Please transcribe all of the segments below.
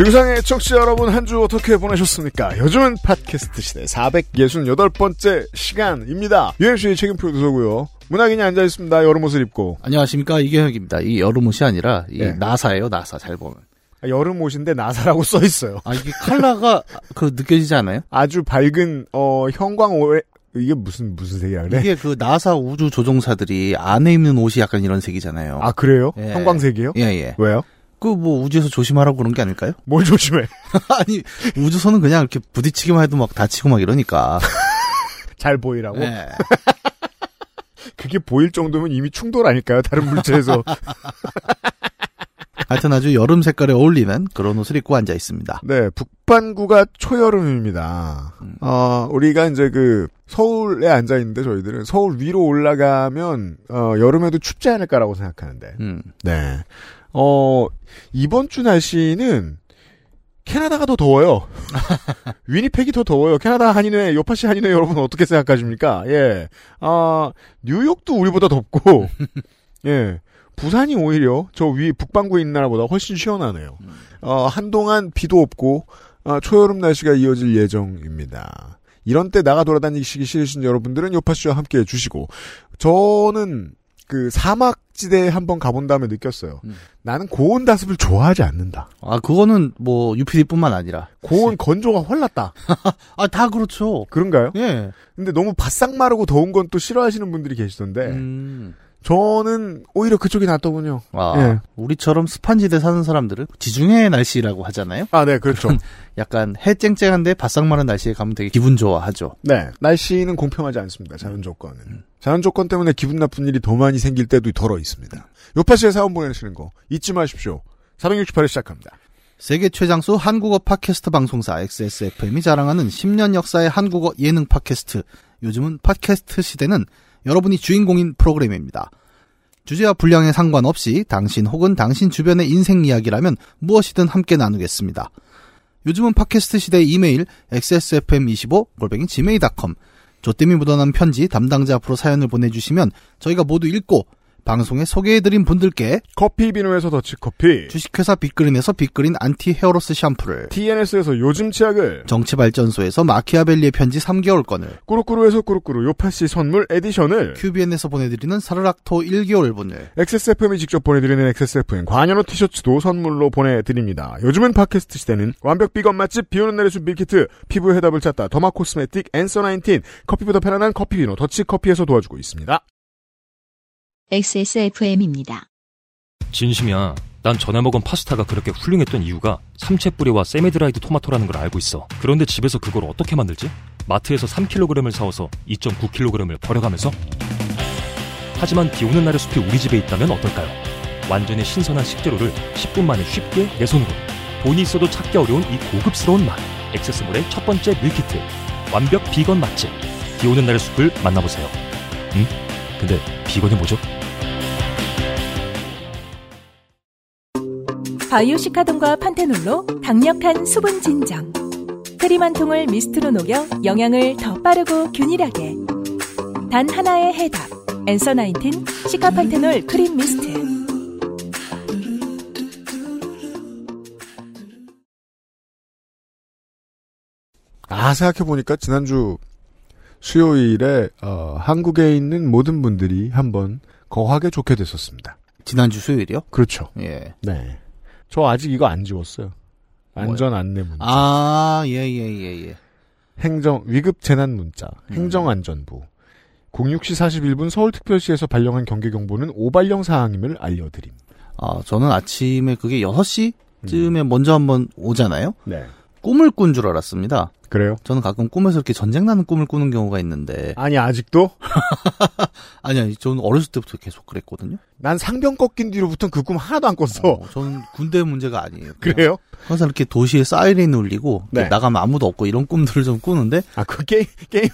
지구상의 청취자 여러분 한 주 어떻게 보내셨습니까? 요즘은 팟캐스트 시대 468번째 시간입니다. UMC 책임 프로듀서고요. 문학인이 앉아 있습니다. 여름 옷을 입고. 안녕하십니까 이경혁입니다. 이 여름 옷이 아니라 이 네. 나사예요 나사 잘 보면. 아, 여름 옷인데 나사라고 써 있어요. 아 이게 컬러가 그 느껴지지 않아요? 아주 밝은 어 형광 오레 이게 무슨 무슨 색이야 그래? 이게 그 나사 우주 조종사들이 안에 입는 옷이 약간 이런 색이잖아요. 아 그래요? 예. 형광색이요? 예예. 왜요? 그 뭐 우주에서 조심하라고 그런 게 아닐까요? 뭘 조심해? 아니 우주선은 그냥 이렇게 부딪히기만 해도 막 다치고 막 이러니까. 잘 보이라고? 예. 그게 보일 정도면 이미 충돌 아닐까요? 다른 물체에서. 하여튼 아주 여름 색깔에 어울리는 그런 옷을 입고 앉아 있습니다. 네, 북반구가 초여름입니다. 음. 어, 우리가 이제 그 서울에 앉아 있는데 저희들은 서울 위로 올라가면 어, 여름에도 춥지 않을까라고 생각하는데. 음. 네. 어, 이번 주 날씨는 캐나다가 더 더워요. 위니펙이 더 더워요. 캐나다 한인회, 요파시 한인회 여러분 어떻게 생각하십니까? 예. 아, 뉴욕도 우리보다 덥고, 예. 부산이 오히려 저 위 북반구에 있는 나라보다 훨씬 시원하네요. 어, 한동안 비도 없고, 어, 초여름 날씨가 이어질 예정입니다. 이런 때 나가 돌아다니시기 싫으신 여러분들은 요파씨와 함께 해주시고, 저는 그 사막지대에 한번 가본 다음에 느꼈어요. 음. 나는 고온 다습을 좋아하지 않는다. 아 그거는 뭐 UPD뿐만 아니라. 고온 건조가 헐났다. 아 다 그렇죠. 그런가요? 예. 근데 너무 바싹 마르고 더운 건 또 싫어하시는 분들이 계시던데, 음. 저는 오히려 그쪽이 낫더군요. 아, 예. 우리처럼 습한 지대 사는 사람들은 지중해 날씨라고 하잖아요. 아, 네, 그렇죠. 약간 해 쨍쨍한데 바싹 마른 날씨에 가면 되게 기분 좋아하죠. 네, 날씨는 공평하지 않습니다. 자연 조건은. 자연 조건 때문에 기분 나쁜 일이 더 많이 생길 때도 덜어 있습니다. 요파시에 사원 보내시는 거 잊지 마십시오. 468을 시작합니다. 세계 최장수 한국어 팟캐스트 방송사 XSFM이 자랑하는 10년 역사의 한국어 예능 팟캐스트. 요즘은 팟캐스트 시대는 여러분이 주인공인 프로그램입니다. 주제와 분량에 상관없이 당신 혹은 당신 주변의 인생 이야기라면 무엇이든 함께 나누겠습니다. 요즘은 팟캐스트 시대 이메일 xsfm25 골뱅이 gmail.com 조땜이 묻어난 편지 담당자 앞으로 사연을 보내주시면 저희가 모두 읽고 방송에 소개해드린 분들께 커피 비누에서 더치커피, 주식회사 빅그린에서 빅그린 anti hair loss 샴푸를 TNS에서 요즘 치약을, 정치발전소에서 마키아벨리의 편지 3개월권을 꾸루꾸루에서 꾸루꾸루 요파시 선물 edition을, 큐비엔에서 보내드리는 사르락토 1개월분을 XSFM이 직접 보내드리는 XSFM 관여로 티셔츠도 선물로 보내드립니다. 요즘은 팟캐스트 시대는 완벽 비건 맛집 비오는 날의 숲 meal kit, 피부의 해답을 찾다 derma cosmetic Answer 19, 커피보다 편안한 커피 비누 더치커피에서 도와주고 있습니다. XSFM입니다. 진심이야. 난 전에 먹은 파스타가 그렇게 훌륭했던 이유가 삼채 뿌리와 세미드라이드 토마토라는 걸 알고 있어. 그런데 집에서 그걸 어떻게 만들지? 마트에서 3kg을 사와서 2.9kg을 버려가면서? 하지만 비 오는 날의 숲이 우리 집에 있다면 어떨까요? 완전히 신선한 식재료를 10분 만에 쉽게 내 손으로. 돈이 있어도 찾기 어려운 이 고급스러운 맛. XS몰의 첫 번째 meal kit. 완벽 비건 맛집. 비 오는 날의 숲을 만나보세요. 응? 근데 비건이 뭐죠? 바이오시카돈과 판테놀로 강력한 수분 진정. 크림 한 통을 미스트로 녹여 영양을 더 빠르고 균일하게. 단 하나의 해답. Answer nineteen 시카판테놀 크림 미스트. 아, 생각해보니까 지난주 수요일에, 어, 한국에 있는 모든 분들이 한번 거하게 좋게 됐었습니다. 지난주 수요일이요? 그렇죠. 예. 네. 저 아직 이거 안 지웠어요. 안전 안내 문자. 아, 예, 예, 예, 예. 행정, 위급 재난 문자. 행정안전부. 06시 41분 서울특별시에서 발령한 경계경보는 오발령 사항임을 알려드림. 아, 저는 아침에 그게 6시쯤에 먼저 한번 오잖아요? 네. 꿈을 꾼 줄 알았습니다. 그래요? 저는 가끔 꿈에서 이렇게 전쟁 나는 꿈을 꾸는 경우가 있는데 아니 아직도? 아니 아니 저는 어렸을 때부터 계속 그랬거든요. 난 상병 꺾인 뒤로부터는 그 꿈 하나도 안 꿨어. 어, 저는 군대 문제가 아니에요. 그래요? 항상 이렇게 도시에 사이렌이 울리고 네. 나가면 아무도 없고 이런 꿈들을 좀 꾸는데 아, 그 게임, 게임.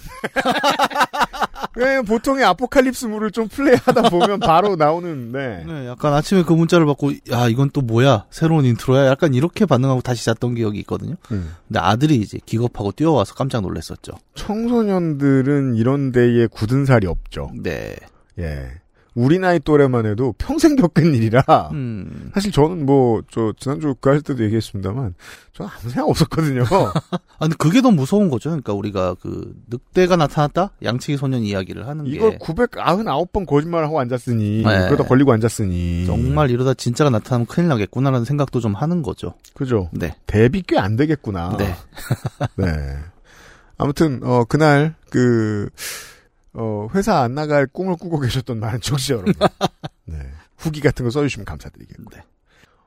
왜냐면 보통의 아포칼립스물을 좀 플레이하다 보면 바로 나오는, 네. 네, 약간 아침에 그 문자를 받고 야 이건 또 뭐야 새로운 intro야 약간 이렇게 반응하고 다시 잤던 기억이 있거든요. 음. 근데 아들이 이제 기겁하고 뛰어와서 깜짝 놀랐었죠. 청소년들은 이런 데에 굳은 살이 없죠. 네. 예. 우리 나이 또래만 해도 평생 겪은 일이라. 음. 사실 저는 뭐, 저, 지난주 그 할 때도 얘기했습니다만, 저는 아무 생각 없었거든요. 아 근데 그게 더 무서운 거죠. 그러니까 우리가 그 늑대가 나타났다 양치기 소년 이야기를 하는 이걸 게 999번 거짓말하고 앉았으니, 네. 그러다 걸리고 앉았으니. 정말 이러다 진짜가 나타나면 큰일 나겠구나라는 생각도 좀 하는 거죠. 그죠. 네. 대비 꽤 안 되겠구나. 네. 네. 아무튼, 어, 그날, 그, 어, 회사 안 나갈 꿈을 꾸고 계셨던 많은 청취자 여러분. 네. 후기 같은 거 써주시면 감사드리겠고. 네.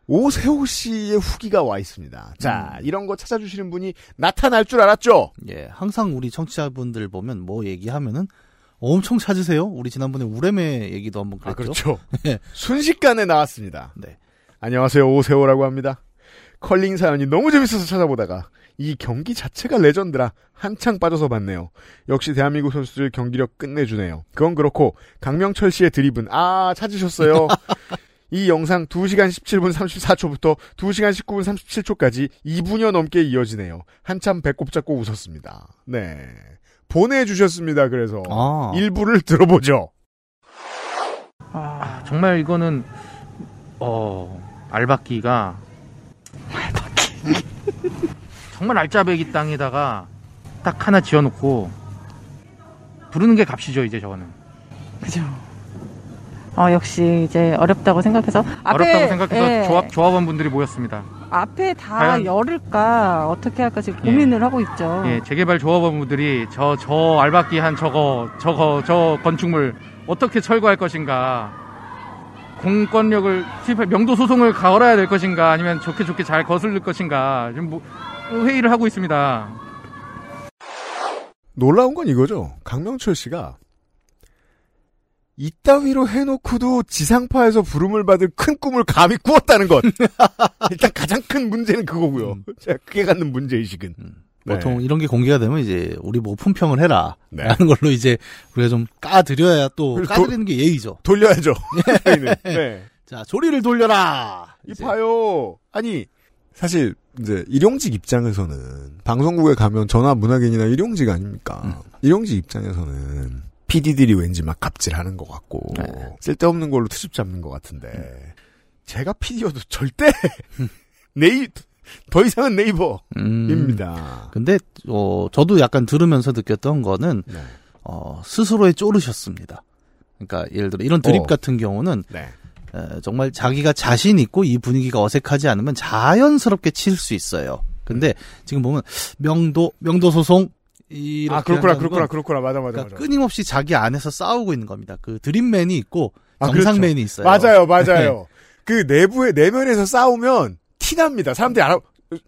오세호 씨의 후기가 와 있습니다. 자, 음. 이런 거 찾아주시는 분이 나타날 줄 알았죠? 예, 항상 우리 청취자분들 보면 뭐 얘기하면은 엄청 찾으세요. 우리 지난번에 우레메 얘기도 한번 아, 그랬죠. 그렇죠. 예. 순식간에 나왔습니다. 네. 안녕하세요. 오세호라고 합니다. 컬링 사연이 너무 재밌어서 찾아보다가 이 경기 자체가 레전드라 한창 빠져서 봤네요. 역시 대한민국 선수들 경기력 끝내주네요. 그건 그렇고 강명철 씨의 드립은 아 찾으셨어요. 이 영상 2시간 17분 34초부터 2시간 19분 37초까지 2분여 넘게 이어지네요. 한참 배꼽 잡고 웃었습니다. 네. 보내주셨습니다. 그래서 아. 일부를 들어보죠. 아, 정말 이거는 어 알박기가 정말 알짜배기 땅에다가 딱 하나 지어놓고 부르는 게 값이죠 이제 저거는 그죠. 어, 역시 이제 어렵다고 생각해서 앞에 어렵다고 생각해서 예, 조합 조합원 분들이 모였습니다. 앞에 다 과연- 열을까 어떻게 할까 지금 예. 고민을 하고 있죠. 예, 재개발 조합원 분들이 저 저 알박기 한 저거 저거 저 건축물 어떻게 철거할 것인가 공권력을 명도 소송을 걸어야 될 것인가 아니면 좋게 좋게 잘 거슬릴 것인가 지금 뭐 회의를 하고 있습니다. 놀라운 건 이거죠. 강명철 씨가 이따위로 해놓고도 지상파에서 부름을 받을 큰 꿈을 감히 꾸었다는 것. 일단 가장 큰 문제는 그거고요. 제가 크게 갖는 문제의식은. 음. 네. 보통 이런 게 공개가 되면 이제 우리 뭐 품평을 해라. 네. 라는 걸로 이제 우리가 좀 까드려야 또 까드리는 게 예의죠. 돌려야죠. 저희는. 네. 자, 조리를 돌려라. 이제. 이봐요. 아니, 사실, 이제, 일용직 입장에서는, 방송국에 가면 전화 문화견이나 일용직 아닙니까? 음. 일용직 입장에서는, PD들이 왠지 막 갑질하는 것 같고, 네. 쓸데없는 걸로 트집 잡는 것 같은데, 제가 PD여도 절대, 네이, 더 이상은 네이버입니다. 음. 근데 어 저도 약간 들으면서 느꼈던 거는 네. 어 스스로에 쪼르셨습니다. 그러니까 예를 들어 이런 드립 어. 같은 경우는 네. 에, 정말 자기가 자신 있고 이 분위기가 어색하지 않으면 자연스럽게 칠 수 있어요. 근데 지금 보면 명도 명도 소송 이렇게 아, 그렇구나, 그렇구나, 건 그렇구나. 맞아, 맞아, 그러니까 맞아. 끊임없이 자기 안에서 싸우고 있는 겁니다. 그 드림맨이 있고 아, 정상맨이 그렇죠. 있어요. 맞아요, 맞아요. 그 내부에, 내면에서 싸우면, 티납니다. 사람들이 알아,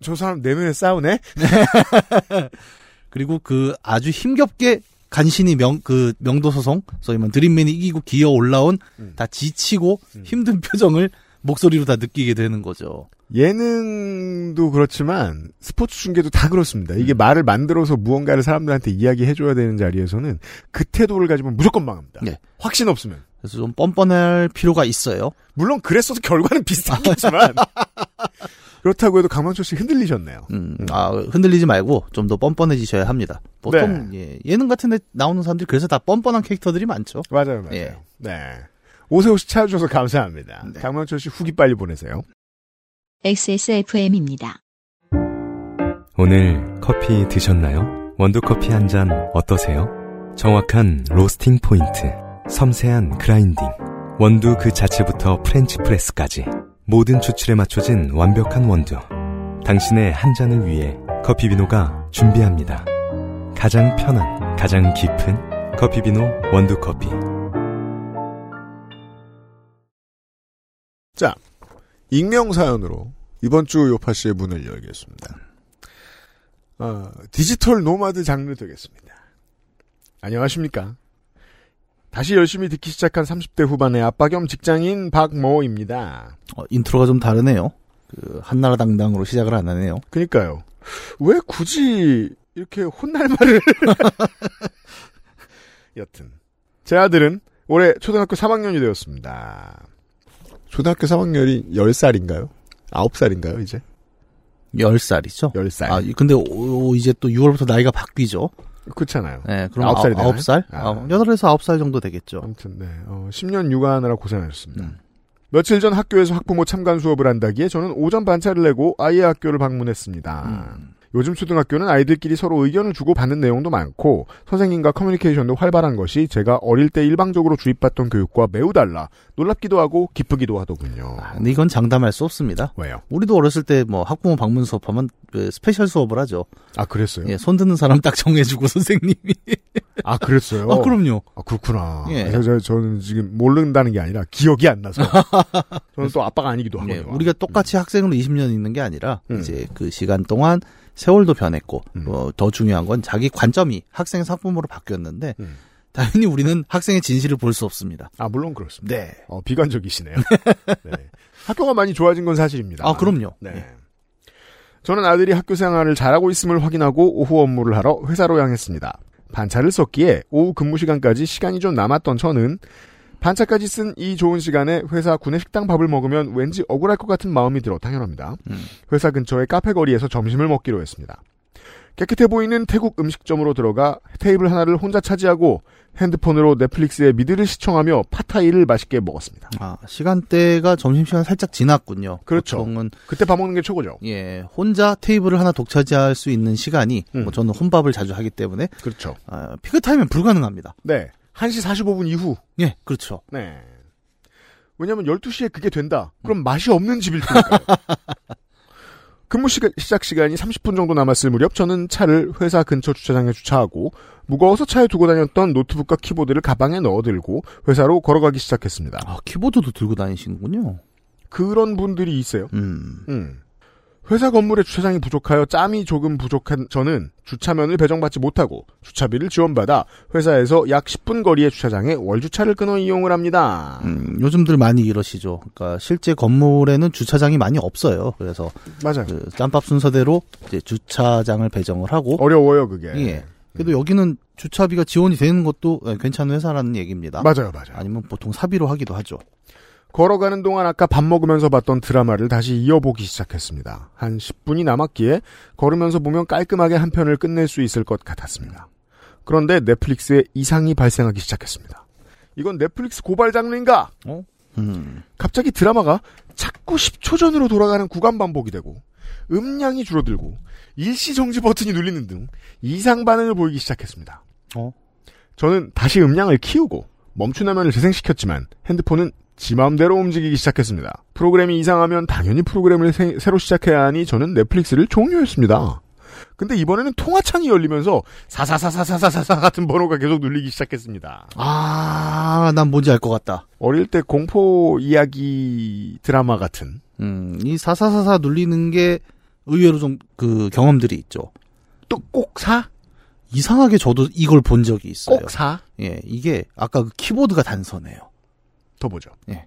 저 사람 내면에 싸우네? 그리고 그 아주 힘겹게 간신히 명, 그 명도 소송, 소위 말 드림맨이 이기고 기어 올라온 음. 다 지치고 음. 힘든 표정을 목소리로 다 느끼게 되는 거죠. 예능도 그렇지만 스포츠 중계도 다 그렇습니다. 음. 이게 말을 만들어서 무언가를 사람들한테 이야기해줘야 되는 자리에서는 그 태도를 가지면 무조건 망합니다. 네. 확신 없으면. 그래서 좀 뻔뻔할 필요가 있어요. 물론 그랬어도 결과는 비슷하겠지만 그렇다고 해도 강만철 씨 흔들리셨네요. 음, 아, 흔들리지 말고 좀 더 뻔뻔해지셔야 합니다. 보통 예, 예능 같은 데 나오는 사람들이 그래서 다 뻔뻔한 캐릭터들이 많죠. 맞아요, 맞아요. 예. 네. 오세호 씨 찾아주셔서 감사합니다. 네. 강만철 씨 후기 빨리 보내세요. XSFM입니다. 오늘 커피 드셨나요? 원두커피 한 잔 어떠세요? 정확한 로스팅 포인트, 섬세한 grinding, 원두 그 자체부터 French press까지 모든 추출에 맞춰진 완벽한 원두. 당신의 한 잔을 위해 커피비노가 준비합니다. 가장 편한, 가장 깊은 커피비노 원두커피. 익명 사연으로 이번 주 요팟시의 문을 열겠습니다. 어, digital nomad 장르 되겠습니다. 안녕하십니까. 다시 열심히 듣기 시작한 30대 후반의 아빠 겸 직장인 박모입니다. 어, 인트로가 좀 다르네요. 그 한나라당당으로 시작을 안 하네요. 그니까요. 왜 굳이 이렇게 혼날 말을. 여튼. 제 아들은 올해 초등학교 3학년이 되었습니다. 초등학교 3학년이 10살인가요? 9살인가요, 이제? 10살이죠. 10살. 아, 이- 근데 오, 이제 또 6월부터 나이가 바뀌죠. 그렇잖아요. 네, 그럼 아홉 살이 되나요? 9살? 아. 아. 8에서 9살 정도 되겠죠. 아무튼, 네. 어, 10년 육아하느라 고생하셨습니다. 음. 며칠 전 학교에서 학부모 참관 수업을 한다기에 저는 오전 반차를 내고 아이의 학교를 방문했습니다. 음. 요즘 초등학교는 아이들끼리 서로 의견을 주고 받는 내용도 많고 선생님과 커뮤니케이션도 활발한 것이 제가 어릴 때 일방적으로 주입받던 교육과 매우 달라 놀랍기도 하고 기쁘기도 하더군요. 아, 근데 이건 장담할 수 없습니다. 왜요? 우리도 어렸을 때 뭐 학부모 방문 수업하면 그 special 수업을 하죠. 아 그랬어요? 예, 손 드는 사람 딱 정해주고 선생님이. 아 그랬어요? 아, 그럼요. 아, 그렇구나. 예. 그래서 저, 는 지금 모른다는 게 아니라 기억이 안 나서. 저는 또 아빠가 아니기도 하고. 예, 우리가 똑같이 학생으로 20년 있는 게 아니라 음. 이제 그 시간 동안 세월도 변했고 음. 어, 더 중요한 건 자기 관점이 학생 학부모로 바뀌었는데 음. 당연히 우리는 학생의 진실을 볼 수 없습니다. 아 물론 그렇습니다. 네. 어, 비관적이시네요. 네. 학교가 많이 좋아진 건 사실입니다. 아 그럼요. 네. 예. 저는 아들이 학교 생활을 잘하고 있음을 확인하고 오후 업무를 하러 회사로 향했습니다. 반차를 썼기에 오후 근무 시간까지 시간이 좀 남았던 저는 반차까지 쓴 이 좋은 시간에 회사 구내 식당 밥을 먹으면 왠지 억울할 것 같은 마음이 들어 당연합니다. 음. 회사 근처의 카페 거리에서 점심을 먹기로 했습니다. 깨끗해 보이는 태국 음식점으로 들어가 테이블 하나를 혼자 차지하고 핸드폰으로 넷플릭스의 미드를 시청하며 파타이를 맛있게 먹었습니다. 아, 시간대가 점심시간 살짝 지났군요. 그렇죠. 보통은 그때 밥 먹는 게 최고죠. 예, 혼자 테이블을 하나 독차지할 수 있는 시간이 음. 뭐 저는 혼밥을 자주 하기 때문에 그렇죠. 아, peak time은 불가능합니다. 네. 1시 45분 이후 예, 그렇죠. 네. 왜냐면 12시에 그게 된다. 그럼 맛이 없는 집일 테니까요. 근무 시간, 시작 시간이 30분 정도 남았을 무렵 저는 차를 회사 근처 주차장에 주차하고 무거워서 차에 두고 다녔던 노트북과 키보드를 가방에 넣어들고 회사로 걸어가기 시작했습니다. 아, 키보드도 들고 다니시는군요. 그런 분들이 있어요. 음. 음. 회사 건물에 주차장이 부족하여 짬이 조금 부족한 저는 주차면을 배정받지 못하고 주차비를 지원받아 회사에서 약 10분 거리의 주차장에 월주차를 끊어 이용을 합니다. 음, 요즘들 많이 이러시죠. 그러니까 실제 건물에는 주차장이 많이 없어요. 그래서 맞아요. 그 짬밥 순서대로 이제 주차장을 배정을 하고 어려워요, 그게. 예. 그래도 여기는 주차비가 지원이 되는 것도 예, 괜찮은 회사라는 얘기입니다. 맞아요, 맞아요. 아니면 보통 사비로 하기도 하죠. 걸어가는 동안 아까 밥 먹으면서 봤던 드라마를 다시 이어보기 시작했습니다. 한 10분이 남았기에 걸으면서 보면 깔끔하게 한 편을 끝낼 수 있을 것 같았습니다. 그런데 넷플릭스에 이상이 발생하기 시작했습니다. 이건 넷플릭스 고발 장르인가? 음. 갑자기 드라마가 자꾸 10초 전으로 돌아가는 구간 반복이 되고 음량이 줄어들고 일시 정지 버튼이 눌리는 등 이상 반응을 보이기 시작했습니다. 어? 저는 다시 음량을 키우고 멈춘 화면을 재생시켰지만 핸드폰은 지 마음대로 움직이기 시작했습니다. 프로그램이 이상하면 당연히 프로그램을 새, 로 시작해야 하니 저는 넷플릭스를 종료했습니다. 근데 이번에는 통화창이 열리면서 사사사사사사사 같은 번호가 계속 눌리기 시작했습니다. 아, 난 뭔지 알 것 같다. 어릴 때 공포 이야기 드라마 같은 음, 이 사사사사 눌리는 게 의외로 좀 그 경험들이 있죠. 또 꼭 사? 이상하게 저도 이걸 본 적이 있어요. 꼭 사? 예, 이게 아까 그 키보드가 단서네요. 더 보죠. 예.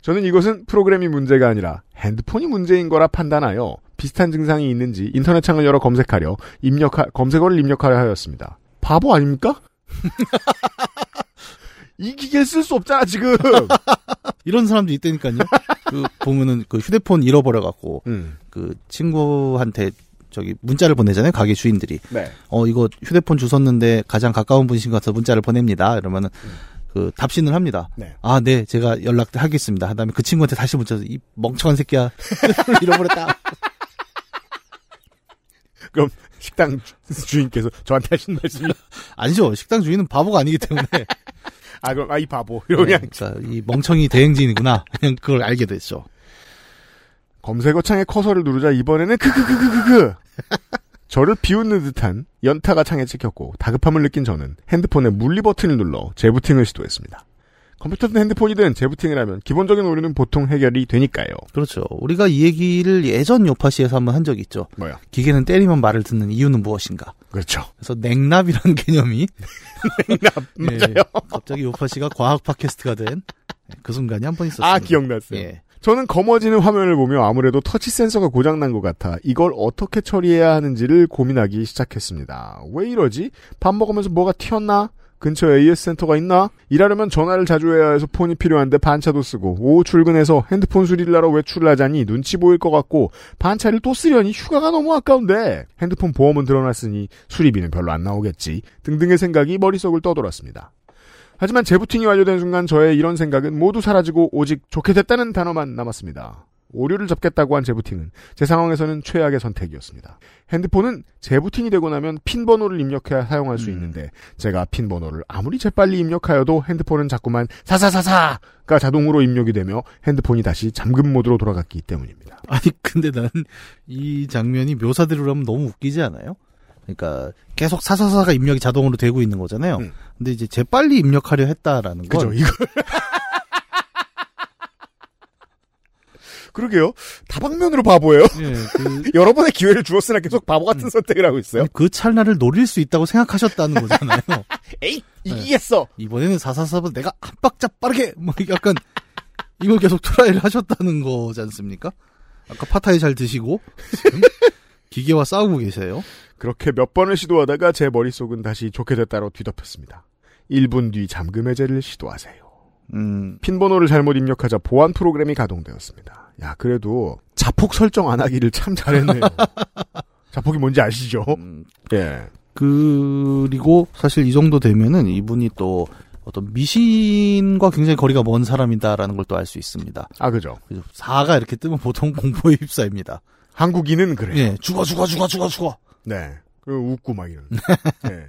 저는 이것은 프로그램이 문제가 아니라 핸드폰이 문제인 거라 판단하여 비슷한 증상이 있는지 인터넷 창을 열어 검색하려 입력하, 검색어를 입력하려 하였습니다. 바보 아닙니까? 이 기계 쓸수 없잖아, 지금! 이런 사람도 있다니까요. 그 보면은 그 휴대폰 잃어버려 갖고 음, 그 친구한테 저기 문자를 보내잖아요. 가게 주인들이 네. 어 이거 휴대폰 주웠는데 가장 가까운 분이신 것 같아서 문자를 보냅니다. 이러면은 그 답신을 합니다. 네. 아, 네, 제가 연락하겠습니다. 한 다음에 그 친구한테 다시 문자서 이 멍청한 새끼야 잃어버렸다. 그럼 식당 주- 주인께서 저한테 하신 말씀이 아니죠. 식당 주인은 바보가 아니기 때문에 아 그럼 아이 바보 네, 그러니까 이 멍청이 대행진이구나. 그냥 그걸 알게 됐죠. 검색어창에 커서를 누르자 이번에는 크크크크크크 저를 비웃는 듯한 연타가 창에 찍혔고 다급함을 느낀 저는 핸드폰의 물리 버튼을 눌러 재부팅을 시도했습니다. 컴퓨터든 핸드폰이든 재부팅을 하면 기본적인 오류는 보통 해결이 되니까요. 그렇죠. 우리가 이 얘기를 예전 요파시에서 한번 한 적이 있죠. 뭐요? 기계는 때리면 말을 듣는 이유는 무엇인가? 그렇죠. 그래서 냉납이라는 개념이 냉납 예, 맞아요. 갑자기 요파시가 과학 팟캐스트가 된 그 순간이 한 번 있었습니다. 아 기억났어요. 예. 저는 검어지는 화면을 보며 아무래도 터치 센서가 고장난 것 같아 이걸 어떻게 처리해야 하는지를 고민하기 시작했습니다. 왜 이러지? 밥 먹으면서 뭐가 튀었나? 근처에 AS 센터가 있나? 일하려면 전화를 자주 해야 해서 폰이 필요한데 반차도 쓰고 오후 출근해서 핸드폰 수리를 하러 외출을 하자니 눈치 보일 것 같고 반차를 또 쓰려니 휴가가 너무 아까운데 핸드폰 보험은 들어놨으니 수리비는 별로 안 나오겠지 등등의 생각이 머릿속을 떠돌았습니다. 하지만 재부팅이 완료된 순간 저의 이런 생각은 모두 사라지고 오직 좋게 됐다는 단어만 남았습니다. 오류를 잡겠다고 한 재부팅은 제 상황에서는 최악의 선택이었습니다. 핸드폰은 재부팅이 되고 나면 핀 번호를 입력해야 사용할 수 있는데 제가 핀 번호를 아무리 재빨리 입력하여도 핸드폰은 자꾸만 사사사사가 자동으로 입력이 되며 핸드폰이 다시 잠금 모드로 돌아갔기 때문입니다. 아니 근데 나는 이 장면이 묘사대로 하면 너무 웃기지 않아요? 그러니까 계속 사사사가 입력이 자동으로 되고 있는 거잖아요. 음. 근데 이제 재빨리 입력하려 했다라는 건 그죠? 이거 그러게요. 다방면으로 바보예요. 예, 그, 여러 번의 기회를 주었으나 계속 바보 같은 선택을 하고 있어요. 그 찰나를 노릴 수 있다고 생각하셨다는 거잖아요. 에이 이기겠어. 이번에는 사사사보다 내가 한 박자 빠르게 뭐 약간 이걸 계속 try를 하셨다는 거지 않습니까? 아까 파타이 잘 드시고 지금 기계와 싸우고 계세요. 그렇게 몇 번을 시도하다가 제 머릿속은 다시 좋게 됐다로 뒤덮였습니다. 1분 뒤 잠금 해제를 시도하세요. 음, 핀 번호를 잘못 입력하자 보안 프로그램이 가동되었습니다. 야, 그래도 자폭 설정 안 하기를 참 잘했네요. 자폭이 뭔지 아시죠? 음, 예. 그리고 사실 이 정도 되면은 이분이 또 어떤 미신과 굉장히 거리가 먼 사람이다라는 걸 또 알 수 있습니다. 아, 그죠. 4가 이렇게 뜨면 보통 공포에 휩싸입니다. 한국인은 그래요. 예, 죽어 죽어 죽어 죽어 죽어. 네. 그 웃고 막 이런. 네.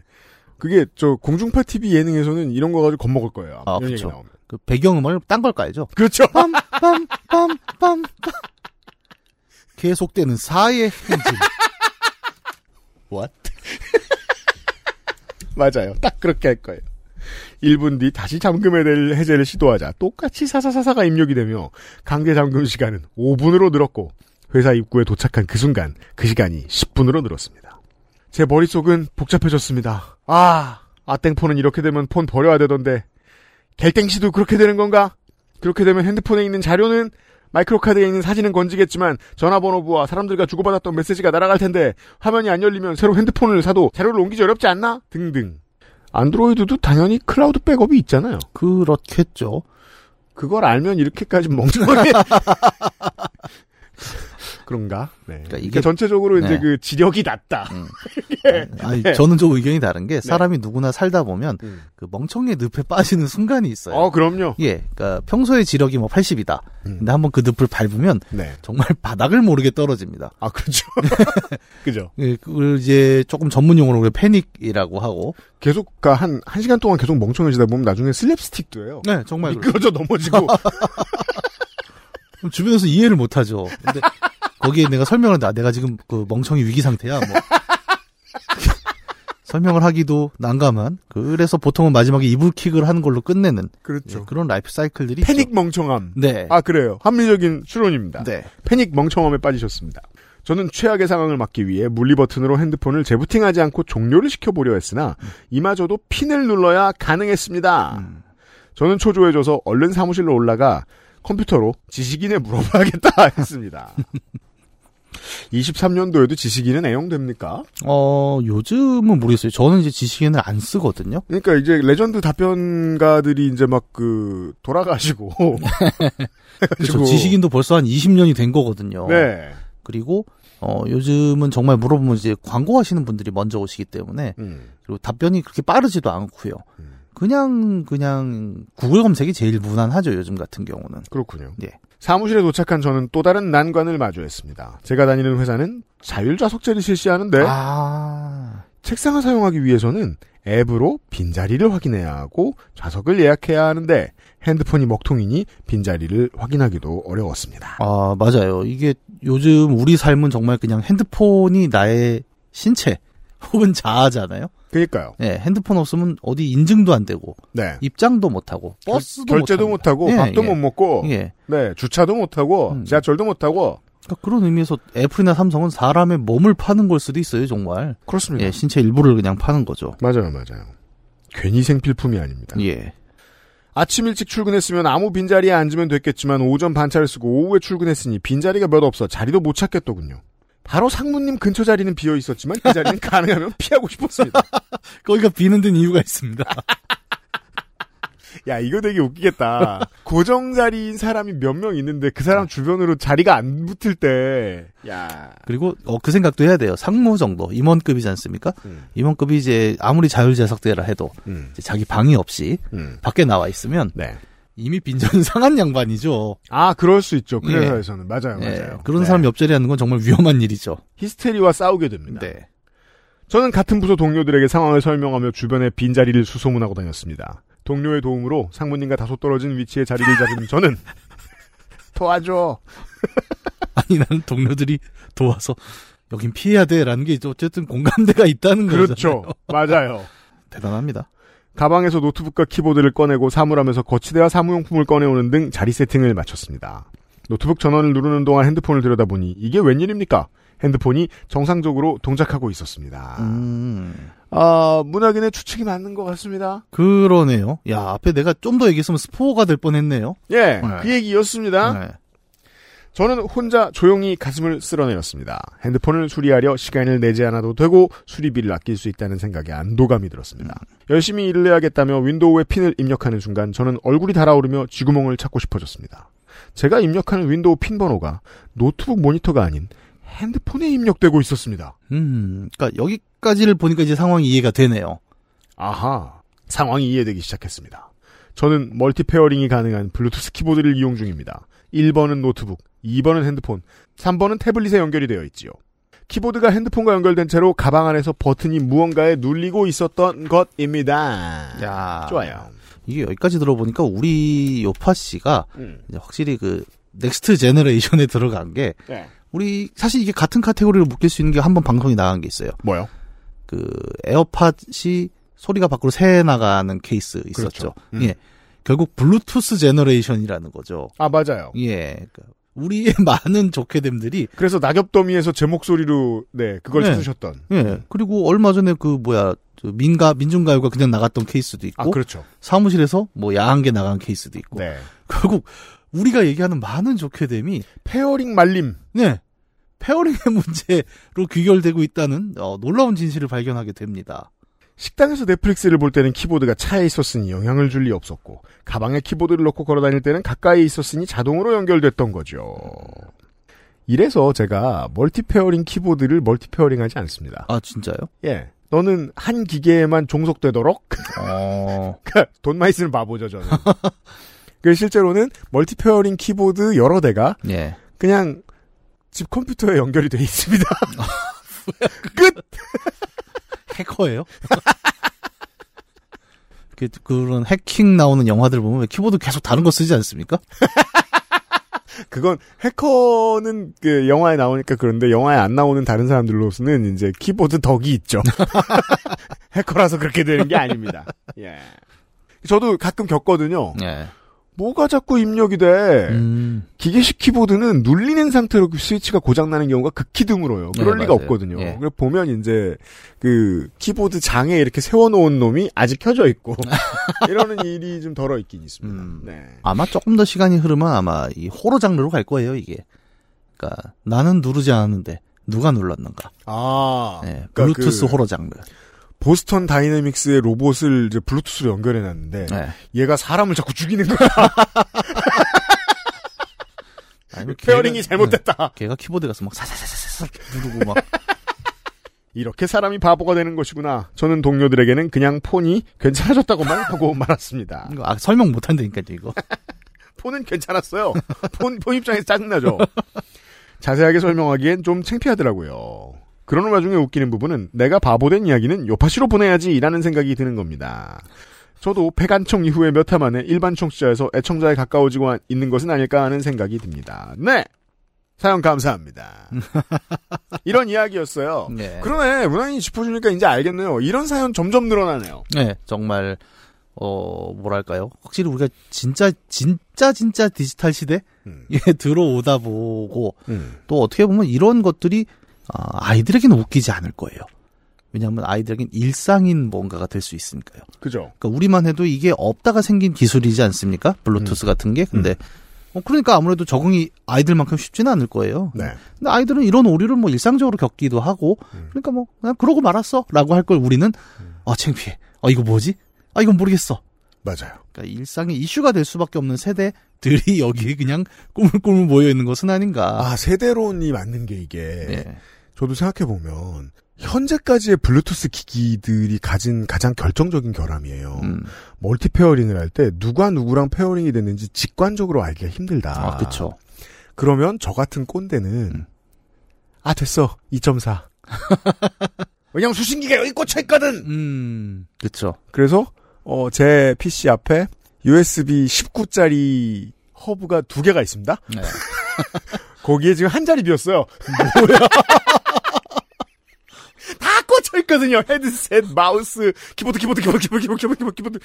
그게 저 공중파 TV 예능에서는 이런 거 가지고 겁먹을 거예요. 아. 나오면. 그 배경음을 딴걸 깔죠. 그렇죠. 빰빰빰빰 계속되는 사의 행진. What? 맞아요. 딱 그렇게 할 거예요. 1분 뒤 다시 잠금 해제를, 해제를 시도하자 똑같이 사사사사가 입력이 되며 강제 잠금 시간은 5분으로 늘었고 회사 입구에 도착한 그 순간 그 시간이 10분으로 늘었습니다. 제 머릿속은 복잡해졌습니다. 아, 아땡폰은 이렇게 되면 폰 버려야 되던데 갤땡시도 그렇게 되는 건가? 그렇게 되면 핸드폰에 있는 자료는 마이크로카드에 있는 사진은 건지겠지만 전화번호부와 사람들과 주고받았던 메시지가 날아갈 텐데 화면이 안 열리면 새로 핸드폰을 사도 자료를 옮기기 어렵지 않나? 등등. 안드로이드도 당연히 클라우드 백업이 있잖아요. 그렇겠죠. 그걸 알면 이렇게까지 멍청하게 그런가? 네. 그러니까 이게- 이게 전체적으로 이제 네. 그 지력이 낮다. 음. 예. 아니, 네. 저는 좀 의견이 다른 게 사람이 누구나 살다 보면 음. 그 멍청의 늪에 빠지는 순간이 있어요. 어, 그럼요. 예, 그러니까 평소에 지력이 뭐 80이다. 음. 근데 한번 그 늪을 밟으면 네. 정말 바닥을 모르게 떨어집니다. 아, 그렇죠. 그죠. 예, 그걸 이제 조금 전문 용어로 우리가 패닉이라고 하고. 계속 그러니까 한, 한 시간 동안 계속 멍청해지다 보면 나중에 슬랩스틱도 해요. 네, 정말 그렇죠. 미끄러져 넘어지고. 그럼 주변에서 이해를 못 하죠. 근데 거기에 내가 설명을 나 내가 지금 그 멍청이 위기 상태야. 뭐. 설명을 하기도 난감한. 그래서 보통은 마지막에 이불킥을 하는 걸로 끝내는 그렇죠. 예, 그런 라이프 사이클들이 패닉 있죠. 멍청함. 네. 아, 그래요. 합리적인 추론입니다. 네. 패닉 멍청함에 빠지셨습니다. 저는 최악의 상황을 막기 위해 물리 버튼으로 핸드폰을 재부팅하지 않고 종료를 시켜보려 했으나 이마저도 PIN을 눌러야 가능했습니다. 음. 저는 초조해져서 얼른 사무실로 올라가 컴퓨터로 지식인에 물어봐야겠다 했습니다. 23년도에도 지식인은 애용됩니까? 어, 요즘은 모르겠어요. 저는 이제 지식인을 안 쓰거든요. 그러니까 이제 레전드 답변가들이 이제 막 그 돌아가시고 그렇죠. 지식인도 벌써 한 20년이 된 거거든요. 네. 그리고 어, 요즘은 정말 물어보면 이제 광고하시는 분들이 먼저 오시기 때문에 음. 그리고 답변이 그렇게 빠르지도 않고요. 음. 그냥 그냥 구글 검색이 제일 무난하죠. 요즘 같은 경우는. 그렇군요. 예. 사무실에 도착한 저는 또 다른 난관을 마주했습니다. 제가 다니는 회사는 자율 좌석제를 실시하는데 아. 책상을 사용하기 위해서는 앱으로 빈자리를 확인해야 하고 좌석을 예약해야 하는데 핸드폰이 먹통이니 빈자리를 확인하기도 어려웠습니다. 아, 맞아요. 이게 요즘 우리 삶은 정말 그냥 핸드폰이 나의 신체 혹은 자아잖아요. 그니까요. 예, 핸드폰 없으면 어디 인증도 안 되고 네. 입장도 못 하고 버스도 결제도 못 못하고 예, 밥도 예. 못 먹고 예. 네 주차도 못 하고 음. 지하철도 못하고 그러니까 그런 의미에서 애플이나 삼성은 사람의 몸을 파는 걸 수도 있어요, 정말. 그렇습니다. 예, 신체 일부를 그냥 파는 거죠. 맞아요, 맞아요. 괜히 생필품이 아닙니다. 예. 아침 일찍 출근했으면 아무 빈자리에 앉으면 됐겠지만 오전 반차를 쓰고 오후에 출근했으니 빈자리가 몇 없어 자리도 못 찾겠더군요. 바로 상무님 근처 자리는 비어 있었지만 그 자리는 가능하면 피하고 싶었습니다. 거기가 비는 데는 이유가 있습니다. 야 이거 되게 웃기겠다. 고정 자리인 사람이 몇 명 있는데 그 사람 주변으로 자리가 안 붙을 때, 야. 그리고 어, 그 생각도 해야 돼요. 상무 정도 임원급이지 않습니까? 음. 임원급이 이제 아무리 자율재석대라 해도 음. 이제 자기 방이 없이 음. 밖에 나와 있으면 네. 이미 빈전 상한 양반이죠. 아 그럴 수 있죠. 그 예. 회사에서는 맞아요, 예, 맞아요. 그런 네. 사람 옆자리에 앉는 건 정말 위험한 일이죠. 히스테리와 싸우게 됩니다. 네. 저는 같은 부서 동료들에게 상황을 설명하며 주변에 빈자리를 수소문하고 다녔습니다. 동료의 도움으로 상무님과 다소 떨어진 위치에 자리를 잡은 저는 도와줘. 아니 나는 동료들이 도와서 여긴 피해야 돼라는 게 어쨌든 공감대가 있다는 거죠. 그렇죠. 맞아요. 대단합니다. 가방에서 노트북과 키보드를 꺼내고 사물함에서 거치대와 사무용품을 꺼내오는 등 자리 세팅을 마쳤습니다. 노트북 전원을 누르는 동안 핸드폰을 들여다보니 이게 웬일입니까? 핸드폰이 정상적으로 동작하고 있었습니다. 음, 아, 문학인의 추측이 맞는 것 같습니다. 그러네요. 야 앞에 내가 좀 더 얘기했으면 스포가 될 뻔했네요. 예, 네. 그 얘기였습니다. 네. 저는 혼자 조용히 가슴을 쓸어내었습니다. 핸드폰을 수리하려 시간을 내지 않아도 되고 수리비를 아낄 수 있다는 생각에 안도감이 들었습니다. 열심히 일을 해야겠다며 윈도우에 핀을 입력하는 순간 저는 얼굴이 달아오르며 쥐구멍을 찾고 싶어졌습니다. 제가 입력하는 윈도우 핀 번호가 노트북 모니터가 아닌 핸드폰에 입력되고 있었습니다. 음, 그러니까 여기까지를 보니까 이제 상황이 이해가 되네요. 아하, 상황이 이해되기 시작했습니다. 저는 multi pairing이 가능한 블루투스 키보드를 이용 중입니다. 1번은 노트북, 2번은 핸드폰, 3번은 태블릿에 연결이 되어 있지요. 키보드가 핸드폰과 연결된 채로 가방 안에서 버튼이 무언가에 눌리고 있었던 것입니다. 야, 좋아요. 이게 여기까지 들어보니까 우리 요팟시가 음. 확실히 그 next generation에 들어간 게 네. 우리 사실 이게 같은 카테고리로 묶일 수 있는 게 한 번 방송이 나간 게 있어요. 뭐요? 그 에어팟이 소리가 밖으로 새 나가는 케이스 있었죠. 그렇죠. 음. 예. 결국 블루투스 generation이라는 거죠. 아, 맞아요. 예. 그러니까 우리의 많은 좋게 됨들이 그래서 낙엽더미에서 제 목소리로, 네, 그걸 네. 찾으셨던. 예. 그리고 얼마 전에 그 뭐야 저 민가 민중가요가 그냥 나갔던 케이스도 있고 아, 그렇죠. 사무실에서 뭐 야한 게 나간 케이스도 있고 네. 결국 우리가 얘기하는 많은 좋게 됨이 pairing 말림. 네 pairing의 문제로 귀결되고 있다는 어, 놀라운 진실을 발견하게 됩니다. 식당에서 넷플릭스를 볼 때는 키보드가 차에 있었으니 영향을 줄 리 없었고 가방에 키보드를 넣고 걸어 다닐 때는 가까이 있었으니 자동으로 연결됐던 거죠. 이래서 제가 multi pairing 키보드를 multi pairing하지 않습니다. 아 진짜요? 예. 너는 한 기계에만 종속되도록 어 돈 많이 쓰는 바보죠 저는. 그 실제로는 multi pairing 키보드 여러 대가 예. 그냥 집 컴퓨터에 연결이 돼 있습니다. 끝. 해커예요? 그, 그런 해킹 나오는 영화들 보면 왜 키보드 계속 다른 거 쓰지 않습니까? 그건 해커는 그 영화에 나오니까 그런데 영화에 안 나오는 다른 사람들로서는 이제 키보드 덕이 있죠. 해커라서 그렇게 되는 게 아닙니다. 예. 저도 가끔 겪거든요. 예. 뭐가 자꾸 입력이 돼. 음, 기계식 키보드는 눌리는 상태로 그 스위치가 고장나는 경우가 극히 드물어요. 그럴 네, 리가 맞아요. 없거든요. 예. 그래 보면 이제 그 키보드 장에 이렇게 세워놓은 놈이 아직 켜져 있고 이러는 일이 좀 덜어 있긴 있습니다. 음. 네. 아마 조금 더 시간이 흐르면 아마 이 호러 장르로 갈 거예요, 이게. 그러니까 나는 누르지 않았는데 누가 눌렀는가. 아, 예, 그러니까 블루투스 그 호러 장르. 보스턴 다이내믹스의 로봇을 이제 블루투스로 연결해 놨는데 예. 얘가 사람을 자꾸 죽이는 거야. 아니면 pairing이 걔가- 잘못됐다. 예, 걔가 키보드 가서 막 사사사사사 누르고 막 이렇게 사람이 바보가 되는 것이구나. 저는 동료들에게는 그냥 폰이 괜찮아졌다고만 하고 말았습니다. 이거 아, 설명 못 한다니까요, 이거. 폰은 괜찮았어요. 폰, 폰 입장에서 짜증나죠. 자세하게 설명하기엔 좀 창피하더라고요. 그러는 와중에 웃기는 부분은 내가 바보된 이야기는 요파시로 보내야지라는 생각이 드는 겁니다. 저도 백안청 이후에 몇화 만에 일반 청취자에서 애청자에 가까워지고 있는 것은 아닐까 하는 생각이 듭니다. 네! 사연 감사합니다. 이런 이야기였어요. 네. 그러네. 문화인이 짚어주니까 이제 알겠네요. 이런 사연 점점 늘어나네요. 네, 정말 어 뭐랄까요? 확실히 우리가 진짜 진짜 진짜 디지털 시대에 음. 들어오다 보고 음. 또 어떻게 보면 이런 것들이 아, 아이들에게는 웃기지 않을 거예요. 왜냐하면 아이들에겐 일상인 뭔가가 될 수 있으니까요. 그죠. 그러니까 우리만 해도 이게 없다가 생긴 기술이지 않습니까? 블루투스 같은 게. 근데 어, 그러니까 아무래도 적응이 아이들만큼 쉽지는 않을 거예요. 네. 근데 아이들은 이런 오류를 뭐 일상적으로 겪기도 하고 음. 그러니까 뭐 그냥 그러고 말았어라고 할 걸 우리는 아 창피해. 아 이거 뭐지? 아 이건 모르겠어. 맞아요. 그러니까 일상의 이슈가 될 수밖에 없는 세대들이 여기에 그냥 꾸물꾸물 모여 있는 것은 아닌가. 아, 세대론이 맞는 게 이게. 예. 저도 생각해보면, 현재까지의 블루투스 기기들이 가진 가장 결정적인 결함이에요. 음. multi pairing을 할 때 누가 누구랑 pairing이 됐는지 직관적으로 알기가 힘들다. 아, 그쵸. 그러면 저 같은 꼰대는 음. 아 됐어 2.4. 왜냐면 수신기가 여기 꽂혀 있거든. 음, 그쵸. 그래서 어, 제 PC 앞에 USB 19짜리 허브가 두 개가 있습니다. 네. 거기에 지금 한 자리 비었어요. 뭐야? 다 꽂혀 있거든요. 헤드셋, 마우스, 키보드, 키보드, 키보드, 키보드, 키보드, 키보드, 키보드.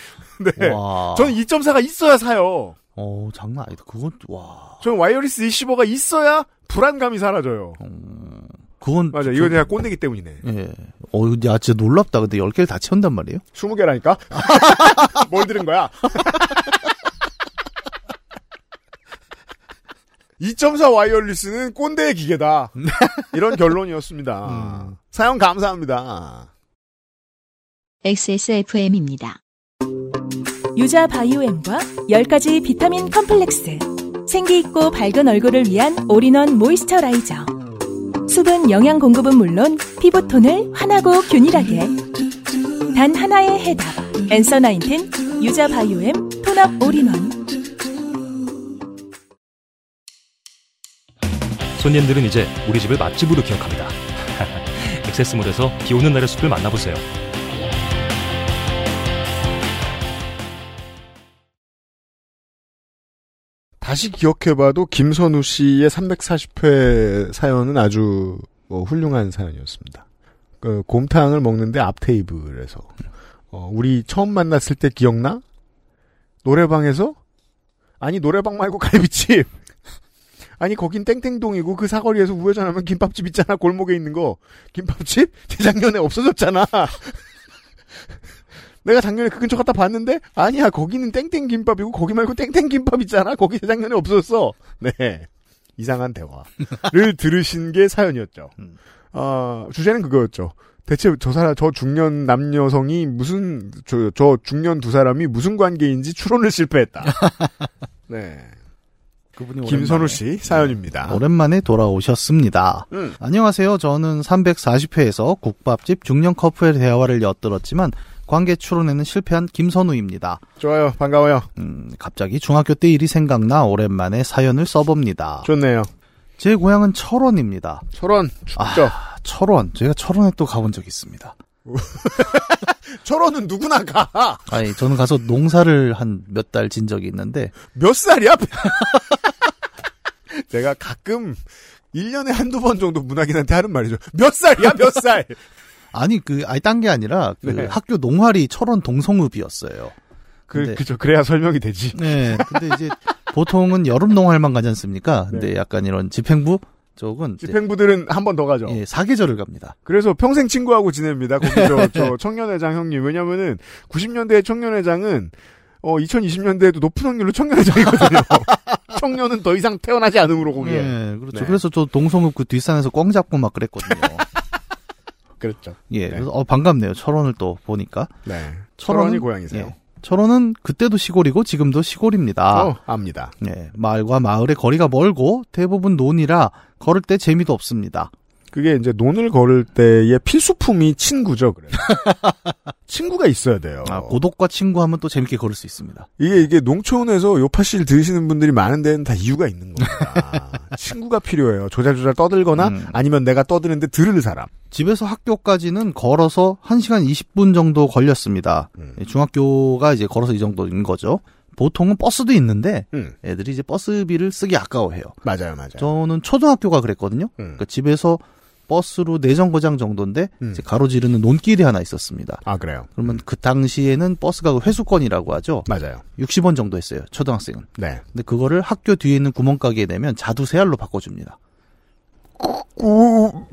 네. 와. 저는 2.4가 있어야 사요. 어, 장난 아니다. 그건 와. 저는 와이어리스 리시버가 있어야 불안감이 사라져요. 음, 그건 맞아. 이건 그냥 꼰대기 때문이네. 예. 어, 야, 진짜 놀랍다. 근데 10개를 다 채운단 말이에요? 20개라니까? 뭘 들은 거야? 2.4 와이어리스는 꼰대의 기계다. 이런 결론이었습니다. 사연 감사합니다. XSFM입니다. 유자 biome과 10가지 비타민 컴플렉스. 생기 있고 밝은 얼굴을 위한 올인원 moisturizer. 수분 영양 공급은 물론 피부톤을 환하고 균일하게. 단 하나의 해답. Answer Nineteen 유자 biome tone-up 올인원. 손님들은 이제 우리 집을 맛집으로 기억합니다. XSMALL에서 비 오는 날의 숲을 만나보세요. 다시 기억해봐도 김선우 씨의 340회 사연은 아주 어, 훌륭한 사연이었습니다. 그 곰탕을 먹는데 앞 테이블에서 어, 우리 처음 만났을 때 기억나? 노래방에서? 아니 노래방 말고 갈비집. 아니 거긴 땡땡동이고 그 사거리에서 우회전하면 김밥집 있잖아 골목에 있는 거 김밥집 재작년에 없어졌잖아. 내가 작년에 그 근처 갔다 봤는데 아니야 거기는 땡땡 김밥이고 거기 말고 땡땡 김밥 있잖아 거기 재작년에 없어졌어. 네 이상한 대화를 들으신 게 사연이었죠. 음. 아 주제는 그거였죠. 대체 저 사람 저 중년 남여성이 무슨 저, 저 중년 두 사람이 무슨 관계인지 추론을 실패했다. 네 김선우 씨 사연입니다. 오랜만에 돌아오셨습니다. 음. 안녕하세요. 저는 340회에서 국밥집 중년 커플의 대화를 엿들었지만 관계 추론에는 실패한 김선우입니다. 좋아요 반가워요. 음, 갑자기 중학교 때 일이 생각나 오랜만에 사연을 써봅니다. 좋네요. 제 고향은 철원입니다. 철원 춥죠. 아, 철원. 제가 철원에 또 가본 적이 있습니다. 철원은 누구나 가. 아니, 저는 가서 농사를 한 몇 달 진 적이 있는데, 몇 살이야? 제가 가끔 1년에 한두 번 정도 문학인한테 하는 말이죠. 몇 살이야, 몇 살? 아니, 그, 아니, 딴 게 아니라, 그, 네. 학교 농활이 철원 동성읍이었어요. 그, 근데- 그죠. 그래야 설명이 되지. 네. 근데 이제, 보통은 여름 농활만 가지 않습니까? 근데 약간 이런 집행부 쪽은, 집행부들은 한 번 더 가죠. 예, 사계절을 갑니다. 그래서 평생 친구하고 지냅니다. 거기 저, 저 청년회장 형님. 왜냐면은 90년대 청년회장은 어 2020년대에도 높은 확률로 청년회장이거든요. 청년은 더 이상 태어나지 않으므로 거기에. 예, 그렇죠. 네. 그래서 저 동성읍 그 뒷산에서 꽝 잡고 막 그랬거든요. 그렇죠. 예, 네. 그래서 어, 반갑네요. 철원을 또 보니까. 네. 철원은- 철원이 고향이세요. 예. 철원은 그때도 시골이고 지금도 시골입니다. 어, 압니다. 예, 마을과 마을의 거리가 멀고 대부분 논이라 걸을 때 재미도 없습니다. 그게 이제 논을 걸을 때의 필수품이 친구죠. 그래. 친구가 있어야 돼요. 아, 고독과 친구하면 또 재밌게 걸을 수 있습니다. 이게 이게 농촌에서 요파씨를 들으시는 분들이 많은 데는 다 이유가 있는 겁니다. 친구가 필요해요. 조잘조잘 떠들거나 음. 아니면 내가 떠드는데 들을 사람. 집에서 학교까지는 걸어서 1시간 20분 정도 걸렸습니다. 음. 예, 중학교가 이제 걸어서 이 정도인 거죠. 보통은 버스도 있는데 음. 애들이 이제 버스비를 쓰기 아까워해요. 맞아요, 맞아요. 저는 초등학교가 그랬거든요. 음. 그러니까 집에서 버스로 내정거장 정도인데 음. 가로지르는 논길이 하나 있었습니다. 아, 그래요. 그러면 그 당시에는 버스가 그 회수권이라고 하죠. 맞아요. 60원 정도 했어요. 초등학생은. 네. 근데 그거를 학교 뒤에 있는 구멍가게에 내면 자두 세 알로 바꿔줍니다. 오,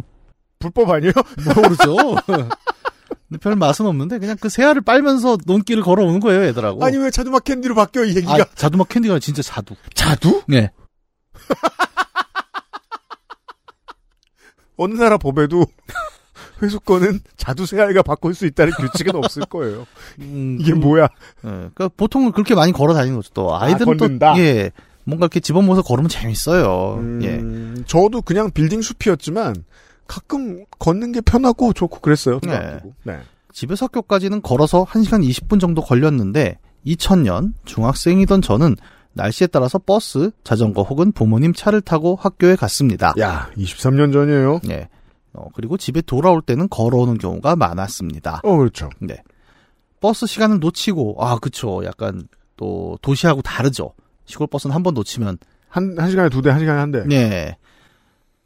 불법 아니에요? 모르죠. 근데 별 맛은 없는데 그냥 그 세 알을 빨면서 논길을 걸어오는 거예요, 애들하고. 아니, 왜 자두막 캔디로 바뀌어, 이 얘기가? 아, 자두막 캔디가 진짜 자두. 자두? 네. 어느 나라 법에도 회수권은 자두 세알가 바꿀 수 있다는 규칙은 없을 거예요. 음, 이게 그- 뭐야? 예, 그러니까 보통은 그렇게 많이 걸어 다니는 거죠. 또 아이들은 걷는다? 또 예. 뭔가 이렇게 집어모아서 걸으면 재밌어요. 예. 음, 저도 그냥 빌딩 숲이었지만 가끔 걷는 게 편하고 좋고 그랬어요. 네. 네. 집에서 학교까지는 걸어서 1시간 20분 정도 걸렸는데 2000년 중학생이던 저는 날씨에 따라서 버스, 자전거 혹은 부모님 차를 타고 학교에 갔습니다. 야, 23년 전이에요. 예. 어, 그리고 집에 돌아올 때는 걸어오는 경우가 많았습니다. 어, 그렇죠. 네. 버스 시간을 놓치고 아, 그쵸. 약간 또 도시하고 다르죠. 시골 버스는 한 번 놓치면 한, 한 시간에 두 대, 한 시간에 한 대. 네.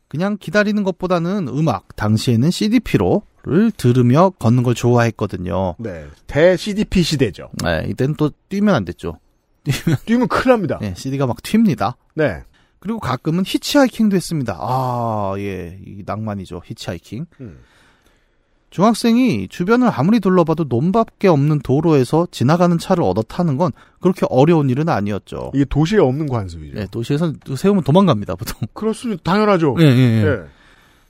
그냥 기다리는 것보다는 음악, 당시에는 CDP로를 들으며 걷는 걸 좋아했거든요. 네. 대 CDP 시대죠. 네, 이때는 또 뛰면 안 됐죠. 뛰면 큰일 납니다. 네, CD가 막 튑니다. 네. 그리고 가끔은 히치하이킹도 했습니다. 아, 예, 이 낭만이죠. 히치하이킹. 음. 중학생이 주변을 아무리 둘러봐도 논밖에 없는 도로에서 지나가는 차를 얻어 타는 건 그렇게 어려운 일은 아니었죠. 이게 도시에 없는 관습이죠. 네, 도시에서 세우면 도망갑니다, 보통. 그렇습니다. 당연하죠. 예, 예, 예. 예.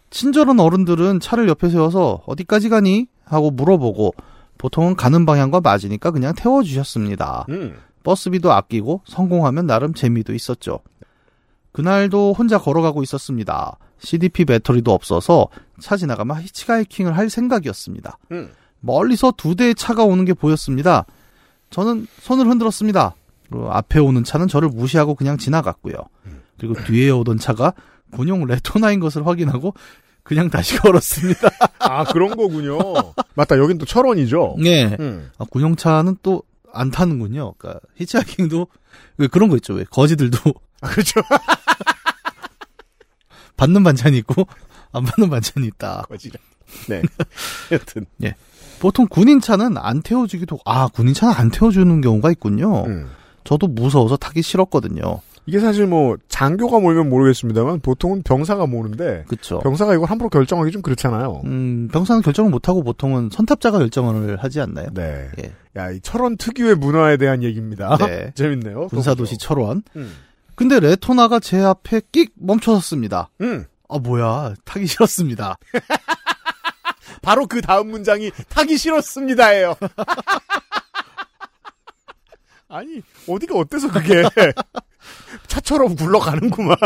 친절한 어른들은 차를 옆에 세워서 어디까지 가니? 하고 물어보고 보통은 가는 방향과 맞으니까 그냥 태워주셨습니다. 음. 버스비도 아끼고 성공하면 나름 재미도 있었죠. 그날도 혼자 걸어가고 있었습니다. CDP 배터리도 없어서 차 지나가면 히치하이킹을 할 생각이었습니다. 음. 멀리서 두 대의 차가 오는 게 보였습니다. 저는 손을 흔들었습니다. 그리고 앞에 오는 차는 저를 무시하고 그냥 지나갔고요. 그리고 뒤에 오던 차가 군용 레토나인 것을 확인하고 그냥 다시 걸었습니다. 아, 그런 거군요. 맞다. 여긴 또 철원이죠. 네. 음. 아, 군용차는 또 안 타는군요. 그러니까 히치하이킹도 왜 그런 거 있죠. 왜 거지들도 아, 그렇죠. 받는 반찬이 있고 안 받는 반찬이 있다. 거지라. 네. 여튼. 보통 군인차는 안 태워주기도 아 군인차는 안 태워주는 경우가 있군요. 음. 저도 무서워서 타기 싫었거든요. 이게 사실 뭐 장교가 몰면 모르겠습니다만 보통은 병사가 모는데 그쵸. 병사가 이걸 함부로 결정하기 좀 그렇잖아요. 음, 병사는 결정을 못하고 보통은 선탑자가 결정을 하지 않나요? 네. 예. 야, 이 철원 특유의 문화에 대한 얘기입니다. 네. 재밌네요. 군사도시 철원. 음. 근데 레토나가 제 앞에 끽 멈춰섰습니다. 음. 아, 뭐야. 타기 싫었습니다. 바로 그 다음 문장이 타기 싫었습니다예요. 아니, 어디가 어때서 그게 차처럼 굴러가는구만.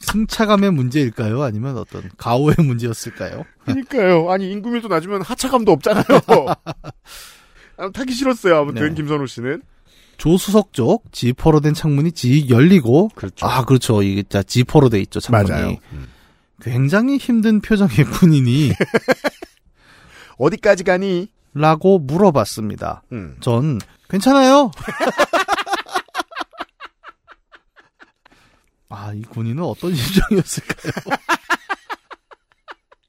승차감의 문제일까요? 아니면 어떤 가오의 문제였을까요? 그러니까요. 아니, 인구밀도 낮으면 하차감도 없잖아요. 아, 타기 싫었어요. 아무튼 네. 김선우 씨는. 조수석 쪽 지퍼로 된 창문이 지 열리고 그렇죠. 아 그렇죠 이게 자 지퍼로 돼 있죠 창문이 맞아요. 굉장히 힘든 표정의 군인이 어디까지 가니? 라고 물어봤습니다. 음. 전 괜찮아요. 아 이 군인은 어떤 심정이었을까요?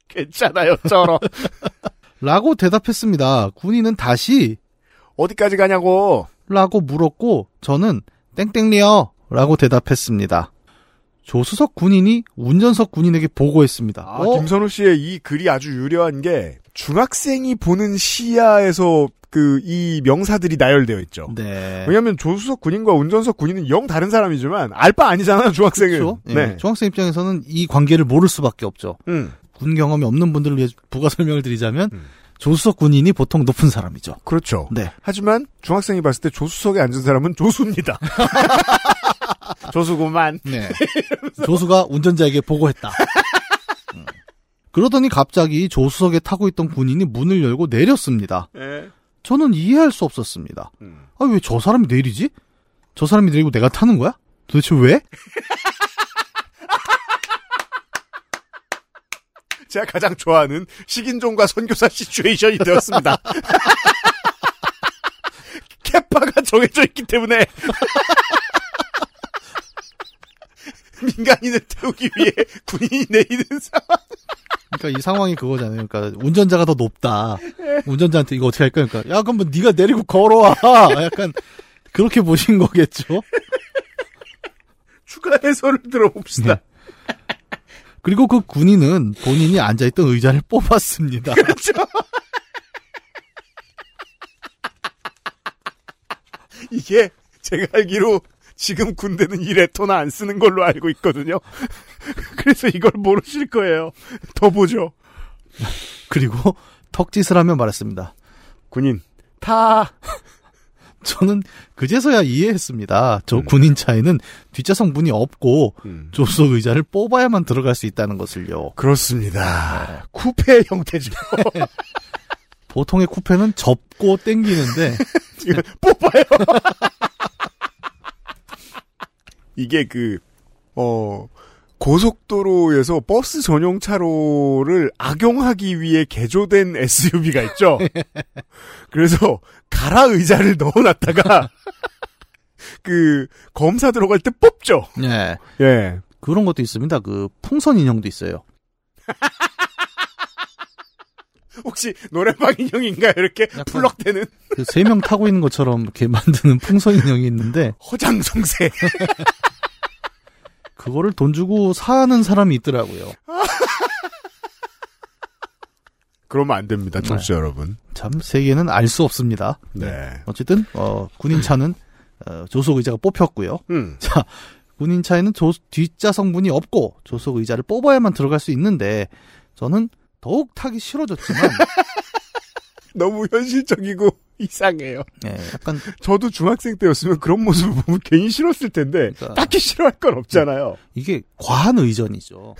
괜찮아요, 쩔어. 라고 대답했습니다. 군인은 다시 어디까지 가냐고. 라고 물었고 저는 땡땡리요 라고 대답했습니다. 조수석 군인이 운전석 군인에게 보고했습니다. 아, 어? 김선우 씨의 이 글이 아주 유려한 게 중학생이 보는 시야에서 그 이 명사들이 나열되어 있죠. 네. 왜냐하면 조수석 군인과 운전석 군인은 영 다른 사람이지만 알 바 아니잖아요, 중학생은. 그렇죠? 예, 네. 중학생 입장에서는 이 관계를 모를 수밖에 없죠. 음, 군 경험이 없는 분들을 위해 부가 설명을 드리자면 음. 조수석 군인이 보통 높은 사람이죠. 그렇죠. 네. 하지만 중학생이 봤을 때 조수석에 앉은 사람은 조수입니다. 조수구만. 네. 조수가 운전자에게 보고했다. 음. 그러더니 갑자기 조수석에 타고 있던 군인이 문을 열고 내렸습니다. 예. 저는 이해할 수 없었습니다. 음. 아, 왜 저 사람이 내리지? 저 사람이 내리고 내가 타는 거야? 도대체 왜? 제가 가장 좋아하는 식인종과 선교사 시츄에이션이 되었습니다. 정해져 있기 때문에 민간인을 태우기 위해 군인이 내리는 상황. 그러니까 이 상황이 그거잖아요. 그러니까 운전자가 더 높다. 운전자한테 이거 어떻게 할까? 그러니까 야, 그럼 뭐 네가 내리고 걸어와. 약간 그렇게 보신 거겠죠. 추가 해설을 들어봅시다. 그리고 그 군인은 본인이 앉아있던 의자를 뽑았습니다. 그렇죠. 이게 제가 알기로 지금 군대는 이 레토나 안 쓰는 걸로 알고 있거든요. 그래서 이걸 모르실 거예요. 더 보죠. 그리고 턱짓을 하며 말했습니다. 군인 타. 저는 그제서야 이해했습니다. 저 음. 군인 차에는 뒷좌석 문이 없고 음. 조수석 의자를 뽑아야만 들어갈 수 있다는 것을요. 그렇습니다. 쿠페 형태죠. 보통의 쿠페는 접고 땡기는데 지금 뽑아요. 이게 그, 어, 고속도로에서 버스 전용 차로를 악용하기 위해 개조된 SUV가 있죠. 그래서 가라 의자를 넣어놨다가 그 검사 들어갈 때 뽑죠. 예. 예. 그런 것도 있습니다. 그 풍선 인형도 있어요. 혹시 노래방 인형인가요? 이렇게 풀럭대는 그 세 명 타고 있는 것처럼 이렇게 만드는 풍선 인형이 있는데 허장성세. 그거를 돈 주고 사는 사람이 있더라고요. 그러면 안 됩니다, 청취자 여러분. 참 세계는 알 수 없습니다. 네. 어쨌든 어, 군인 차는 어, 조속 의자가 뽑혔고요. 음. 자, 군인 차에는 조, 뒷좌석 문이 없고 조속 의자를 뽑아야만 들어갈 수 있는데 저는 더욱 타기 싫어졌지만 너무 현실적이고 이상해요. 예, 약간 저도 중학생 때였으면 그런 모습을 보면 괜히 싫었을 텐데 그러니까. 딱히 싫어할 건 없잖아요. 이게 과한 의전이죠.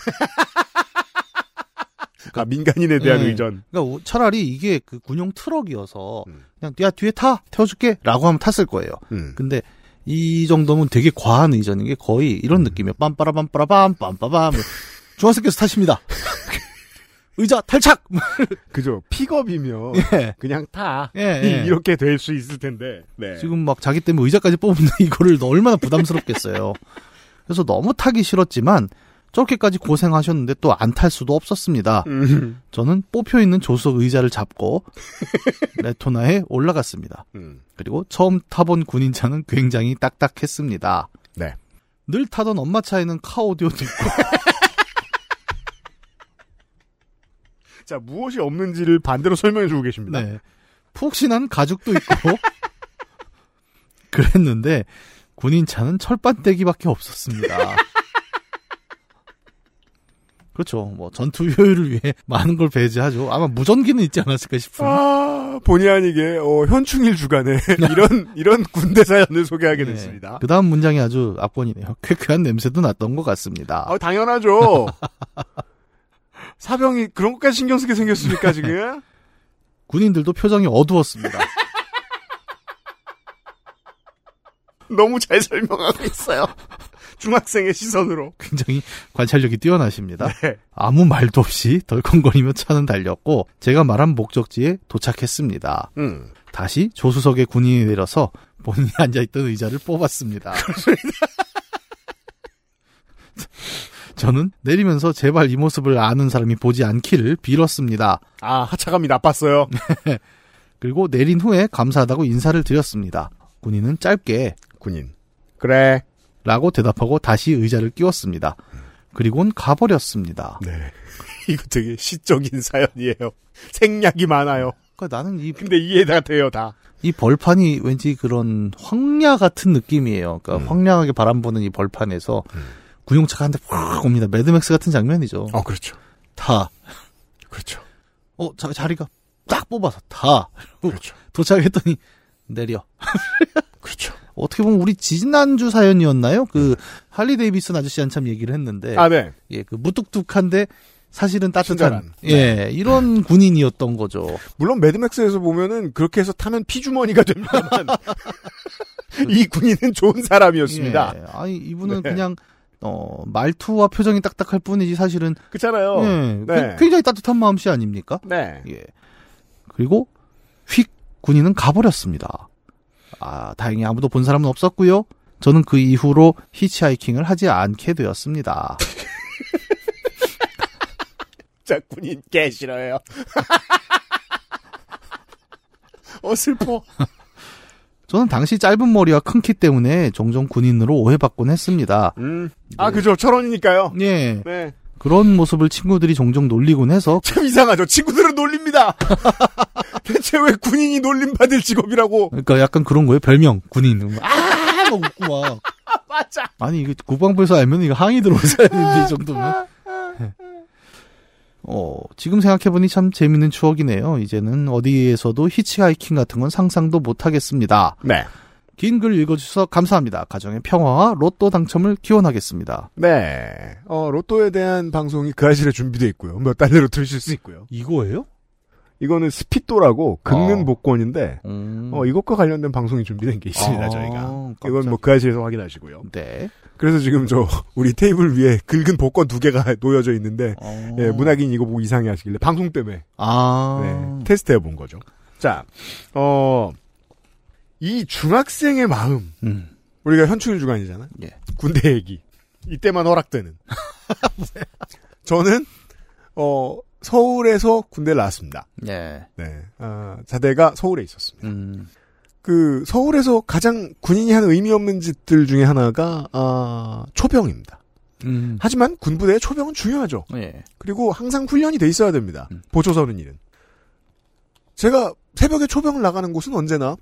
아 민간인에 대한 네. 의전. 그러니까 오- 차라리 이게 그 군용 트럭이어서 음. 그냥 야 뒤에 타 태워줄게라고 하면 탔을 거예요. 음. 근데 이 정도면 되게 과한 의전인 게 거의 이런 느낌이에요. 빰빠라빰빠라빰 빰빠밤 중학생께서 타십니다. 의자 탈착. 그죠. 픽업이면 예. 그냥 타. 예, 예. 이렇게 될 수 있을 텐데. 네. 지금 막 자기 때문에 의자까지 뽑는데 이거를 얼마나 부담스럽겠어요. 그래서 너무 타기 싫었지만 저렇게까지 고생하셨는데 또 안 탈 수도 없었습니다. 음. 저는 뽑혀 있는 조수석 의자를 잡고 레토나에 올라갔습니다. 음. 그리고 처음 타본 군인차는 굉장히 딱딱했습니다. 네. 늘 타던 엄마 차에는 카오디오도 있고 자 무엇이 없는지를 반대로 설명해 주고 계십니다. 네. 푹신한 가죽도 있고 그랬는데 군인차는 철판대기밖에 없었습니다. 그렇죠. 뭐 전투 효율을 위해 많은 걸 배제하죠. 아마 무전기는 있지 않았을까 싶은. 아, 본의 아니게 어, 현충일 주간에 이런 이런 군대 사연을 소개하게 됐습니다. 그 다음 문장이 아주 압권이네요. 쾌쾌한 냄새도 났던 것 같습니다. 아, 당연하죠. 사병이 그런 것까지 신경 쓰게 생겼습니까 지금? 군인들도 표정이 어두웠습니다. 너무 잘 설명하고 있어요. 중학생의 시선으로. 굉장히 관찰력이 뛰어나십니다. 네. 아무 말도 없이 덜컹거리며 차는 달렸고 제가 말한 목적지에 도착했습니다. 음. 다시 조수석에 군인이 내려서 본인이 앉아있던 의자를 뽑았습니다. 저는 내리면서 제발 이 모습을 아는 사람이 보지 않기를 빌었습니다. 아 하차감이 나빴어요. 그리고 내린 후에 감사하다고 인사를 드렸습니다. 군인은 짧게 군인. 그래. 라고 대답하고 다시 의자를 끼웠습니다. 그리고는 가버렸습니다. 네. 이거 되게 시적인 사연이에요. 생략이 많아요. 그러니까 나는 이, 근데 이해가 돼요 다. 이 벌판이 왠지 그런 황야 같은 느낌이에요. 그러니까 음. 황량하게 바람 부는 이 벌판에서 군용차가 한 대 확 옵니다. 매드맥스 같은 장면이죠. 어 그렇죠. 타. 그렇죠. 어, 자, 자리가 딱 뽑아서 타. 그렇죠. 도착했더니 내려. 그렇죠. 어떻게 보면 우리 지난주 사연이었나요? 그 할리 데이비슨 아저씨 한참 얘기를 했는데 아 네. 예, 그 무뚝뚝한데 사실은 따뜻한 친절한. 예, 이런 군인이었던 거죠. 물론 매드맥스에서 보면은 그렇게 해서 타면 피주머니가 됩니다만 이 군인은 좋은 사람이었습니다. 예, 아니 이분은 네. 그냥 어, 말투와 표정이 딱딱할 뿐이지 사실은 그렇잖아요. 예, 네. 굉장히 따뜻한 마음씨 아닙니까? 네. 예. 그리고 휙 군인은 가버렸습니다. 아, 다행히 아무도 본 사람은 없었고요. 저는 그 이후로 히치하이킹을 하지 않게 되었습니다. 자, 군인 개 싫어요. 어, 슬퍼. 저는 당시 짧은 머리와 큰 키 때문에 종종 군인으로 오해받곤 했습니다. 음. 아, 그죠. 철원이니까요. 예. 네. 그런 모습을 친구들이 종종 놀리곤 해서 참 이상하죠. 친구들은 놀립니다. 대체 왜 군인이 놀림받을 직업이라고. 그러니까 약간 그런 거예요. 별명 군인. 아, 막 웃고 막. 맞아. 아니 이게 국방부에서 알면 이거 항의 들어오셔야 되는데 이 정도면. 어, 지금 생각해보니 참 재밌는 추억이네요. 이제는 어디에서도 히치하이킹 같은 건 상상도 못 하겠습니다. 네. 긴 글 읽어주셔서 감사합니다. 가정의 평화와 로또 당첨을 기원하겠습니다. 네. 어, 로또에 대한 방송이 그 아실에 준비되어 있고요. 몇 달내로 들으실 수 있고요. 이거예요? 이거는 스피또라고 긁는 어. 복권인데, 음. 어, 이것과 관련된 방송이 준비된 게 있습니다, 아, 저희가. 이건 뭐 그 아실에서 확인하시고요. 네. 그래서 지금 저, 우리 테이블 위에 긁은 복권 두 개가 놓여져 있는데, 어. 예, 문학인 이거 보고 이상해 하시길래, 방송 때문에, 아. 네, 테스트 해 본 거죠. 자, 어, 이 중학생의 마음, 음. 우리가 현충일 주간이잖아. 예. 군대 얘기. 이때만 허락되는. 저는 어 서울에서 군대를 나왔습니다. 네. 네. 아, 자대가 서울에 있었습니다. 음. 그 서울에서 가장 군인이 하는 의미 없는 짓들 중에 하나가 아, 초병입니다. 음. 하지만 군부대의 초병은 중요하죠. 예. 그리고 항상 훈련이 돼 있어야 됩니다. 음. 보초 서는 일은. 제가 새벽에 초병을 나가는 곳은 언제나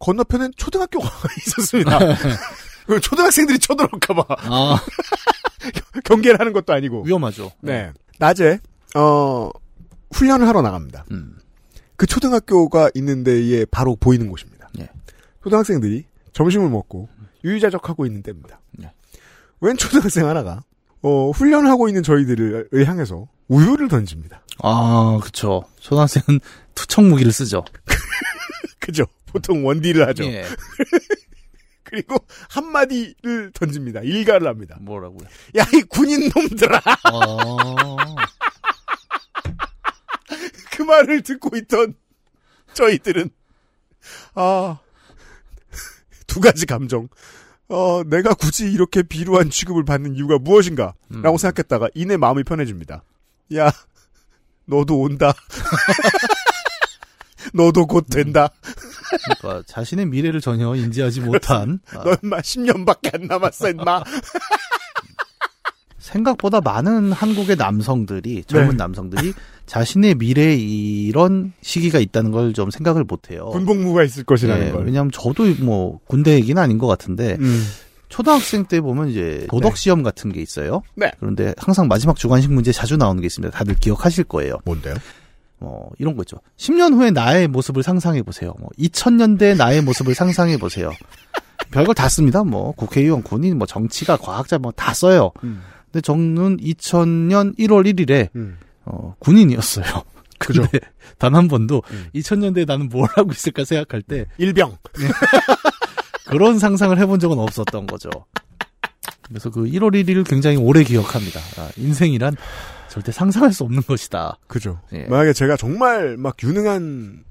건너편엔 초등학교가 있었습니다. 그 초등학생들이 쳐들어올까봐 아, 경계를 하는 것도 아니고. 위험하죠. 네. 낮에, 어, 훈련을 하러 나갑니다. 음. 그 초등학교가 있는 데에 바로 보이는 곳입니다. 예. 초등학생들이 점심을 먹고 유유자적하고 있는 때입니다. 예. 웬 초등학생 하나가, 어, 훈련을 하고 있는 저희들을 향해서 우유를 던집니다. 아, 그쵸. 초등학생은 투척 무기를 쓰죠. 그죠? 보통 원디를 하죠. 예. 그리고 한마디를 던집니다. 일가를 합니다. 뭐라고요? 야, 이 군인 놈들아! 어. 그 말을 듣고 있던 저희들은 아, 두 가지 감정. 어, 내가 굳이 이렇게 비루한 취급을 받는 이유가 무엇인가? 라고 음. 생각했다가 이내 마음이 편해집니다. 야, 너도 온다. 너도 곧 된다. 그러니까 자신의 미래를 전혀 인지하지 못한 아, 너 인마 10년밖에 안 남았어, 인마. 생각보다 많은 한국의 남성들이 젊은 네. 남성들이 자신의 미래에 이런 시기가 있다는 걸 좀 생각을 못해요. 군복무가 있을 것이라는 예, 걸. 왜냐하면 저도 뭐 군대 얘기는 아닌 것 같은데 음. 초등학생 때 보면 이제 도덕 시험 같은 게 있어요. 네. 그런데 항상 마지막 주관식 문제 자주 나오는 게 있습니다. 다들 기억하실 거예요. 뭔데요? 뭐 이런 거 있죠. 10년 후에 나의 모습을 상상해 보세요. 뭐 2000년대 나의 모습을 상상해 보세요. 별걸 다 씁니다. 뭐 국회의원, 군인, 뭐 정치가, 과학자 뭐 다 써요. 음. 근데 저는 2000년 1월 1일에 음. 어, 군인이었어요. 그죠. 단 한 번도 음. 2000년대에 나는 뭘 하고 있을까 생각할 때 일병. 그런 상상을 해본 적은 없었던 거죠. 그래서 그 1월 1일을 굉장히 오래 기억합니다. 아, 인생이란 절대 상상할 수 없는 것이다. 그죠. 예. 만약에 제가 정말 막 유능한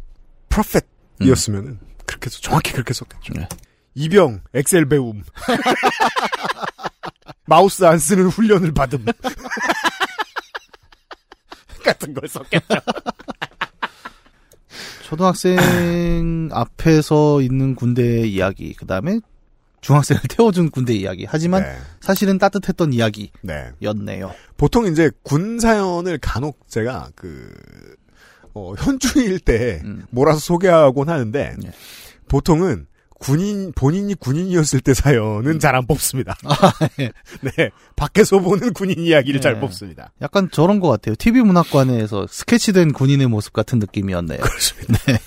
프로팻이었으면은 그렇게 써- 정확히 그렇게 썼겠죠. 네. 이병 엑셀 배움 마우스 안 쓰는 훈련을 받음 같은 걸 썼겠죠. 초등학생 앞에서 있는 군대 이야기, 그 다음에 중학생을 태워준 군대 이야기. 하지만 네. 사실은 따뜻했던 네. 이야기였네요. 보통 이제 군 사연을 간혹 제가 그 어, 현주일 때 음. 몰아서 소개하곤 하는데 네. 보통은 군인 본인이 군인이었을 때 사연은 잘안 뽑습니다. 예. 네 밖에서 보는 군인 이야기를 잘 네. 뽑습니다. 약간 저런 것 같아요. TV 문학관에서 스케치된 군인의 모습 같은 느낌이었네요. 그렇습니다.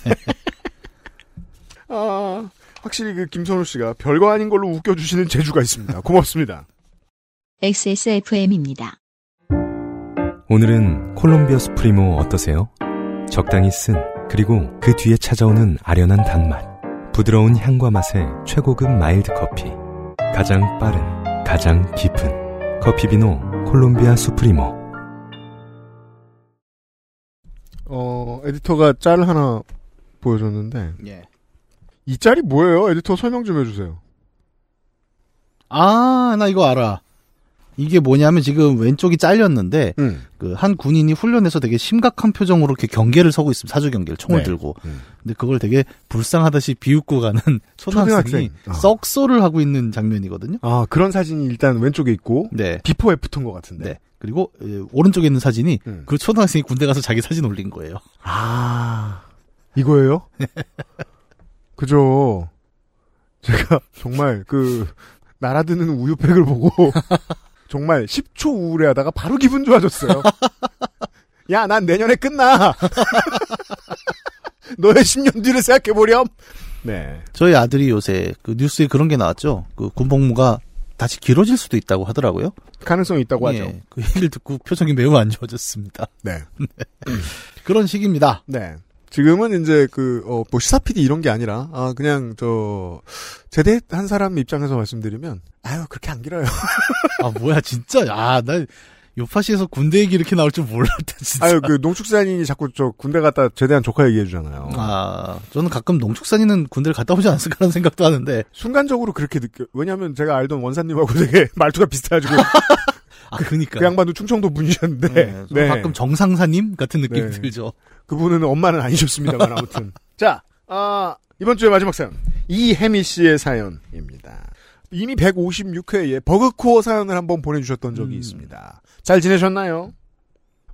아 확실히 그 김선우 씨가 별거 아닌 걸로 웃겨주시는 재주가 있습니다. 고맙습니다. XSFM입니다. 오늘은 콜롬비아 수프리모 어떠세요? 적당히 쓴 그리고 그 뒤에 찾아오는 아련한 단맛 부드러운 향과 맛의 최고급 mild 커피 가장 빠른 가장 깊은 커피 비노 콜롬비아 수프리모 어 에디터가 짤 하나 보여줬는데 예. 이 짤이 뭐예요? 에디터 설명 좀 해주세요. 아, 나 이거 알아. 이게 뭐냐면 지금 왼쪽이 잘렸는데 음. 그한 군인이 훈련에서 되게 심각한 표정으로 이렇게 경계를 서고 있습니다. 사주 경계를 총을 네. 들고. 음. 근데 그걸 되게 불쌍하다시 비웃고 가는 초등학생이 초등학생. 어. 썩소를 하고 있는 장면이거든요. 아 그런 사진이 일단 왼쪽에 있고 네. 비포 애프터인 것 같은데. 네. 그리고 에, 오른쪽에 있는 사진이 음. 그 초등학생이 군대 가서 자기 사진 올린 거예요. 아 이거예요? 그죠. 제가 정말 그 날아드는 우유팩을 보고 정말 10초 우울해하다가 바로 기분 좋아졌어요. 야, 난 내년에 끝나. 너의 10년 뒤를 생각해보렴. 네. 저희 아들이 요새 그 뉴스에 그런 게 나왔죠. 그 군복무가 다시 길어질 수도 있다고 하더라고요. 가능성이 있다고 하죠. 예, 그 얘기를 듣고 표정이 매우 안 좋아졌습니다. 네. 그런 시기입니다. 네. 지금은 이제 그, 어, 뭐 시사 PD 이런 게 아니라, 아, 그냥 저, 제대한 사람 입장에서 말씀드리면, 아유, 그렇게 안 길어요. 아 뭐야 진짜 아 나 요파시에서 군대 얘기 이렇게 나올 줄 몰랐다 진짜. 아유, 그 농축산인이 자꾸 저 군대 갔다 제대한 조카 얘기해 주잖아요. 아, 저는 가끔 농축산인은 군대를 갔다 오지 않았을까라는 생각도 하는데. 순간적으로 그렇게 느껴. 왜냐면 제가 알던 원사님하고 되게 말투가 비슷해가지고. 아, 그니까. 그 양반도 충청도 분이셨는데. 네, 저는 가끔 정상사님 같은 느낌이 네. 들죠. 그분은 엄마는 아니셨습니다만 아무튼. 자, 아, 이번 주의 마지막 사연. 이혜미 씨의 사연입니다. 이미 156회에 버그코어 사연을 한번 보내주셨던 적이 음. 있습니다. 잘 지내셨나요?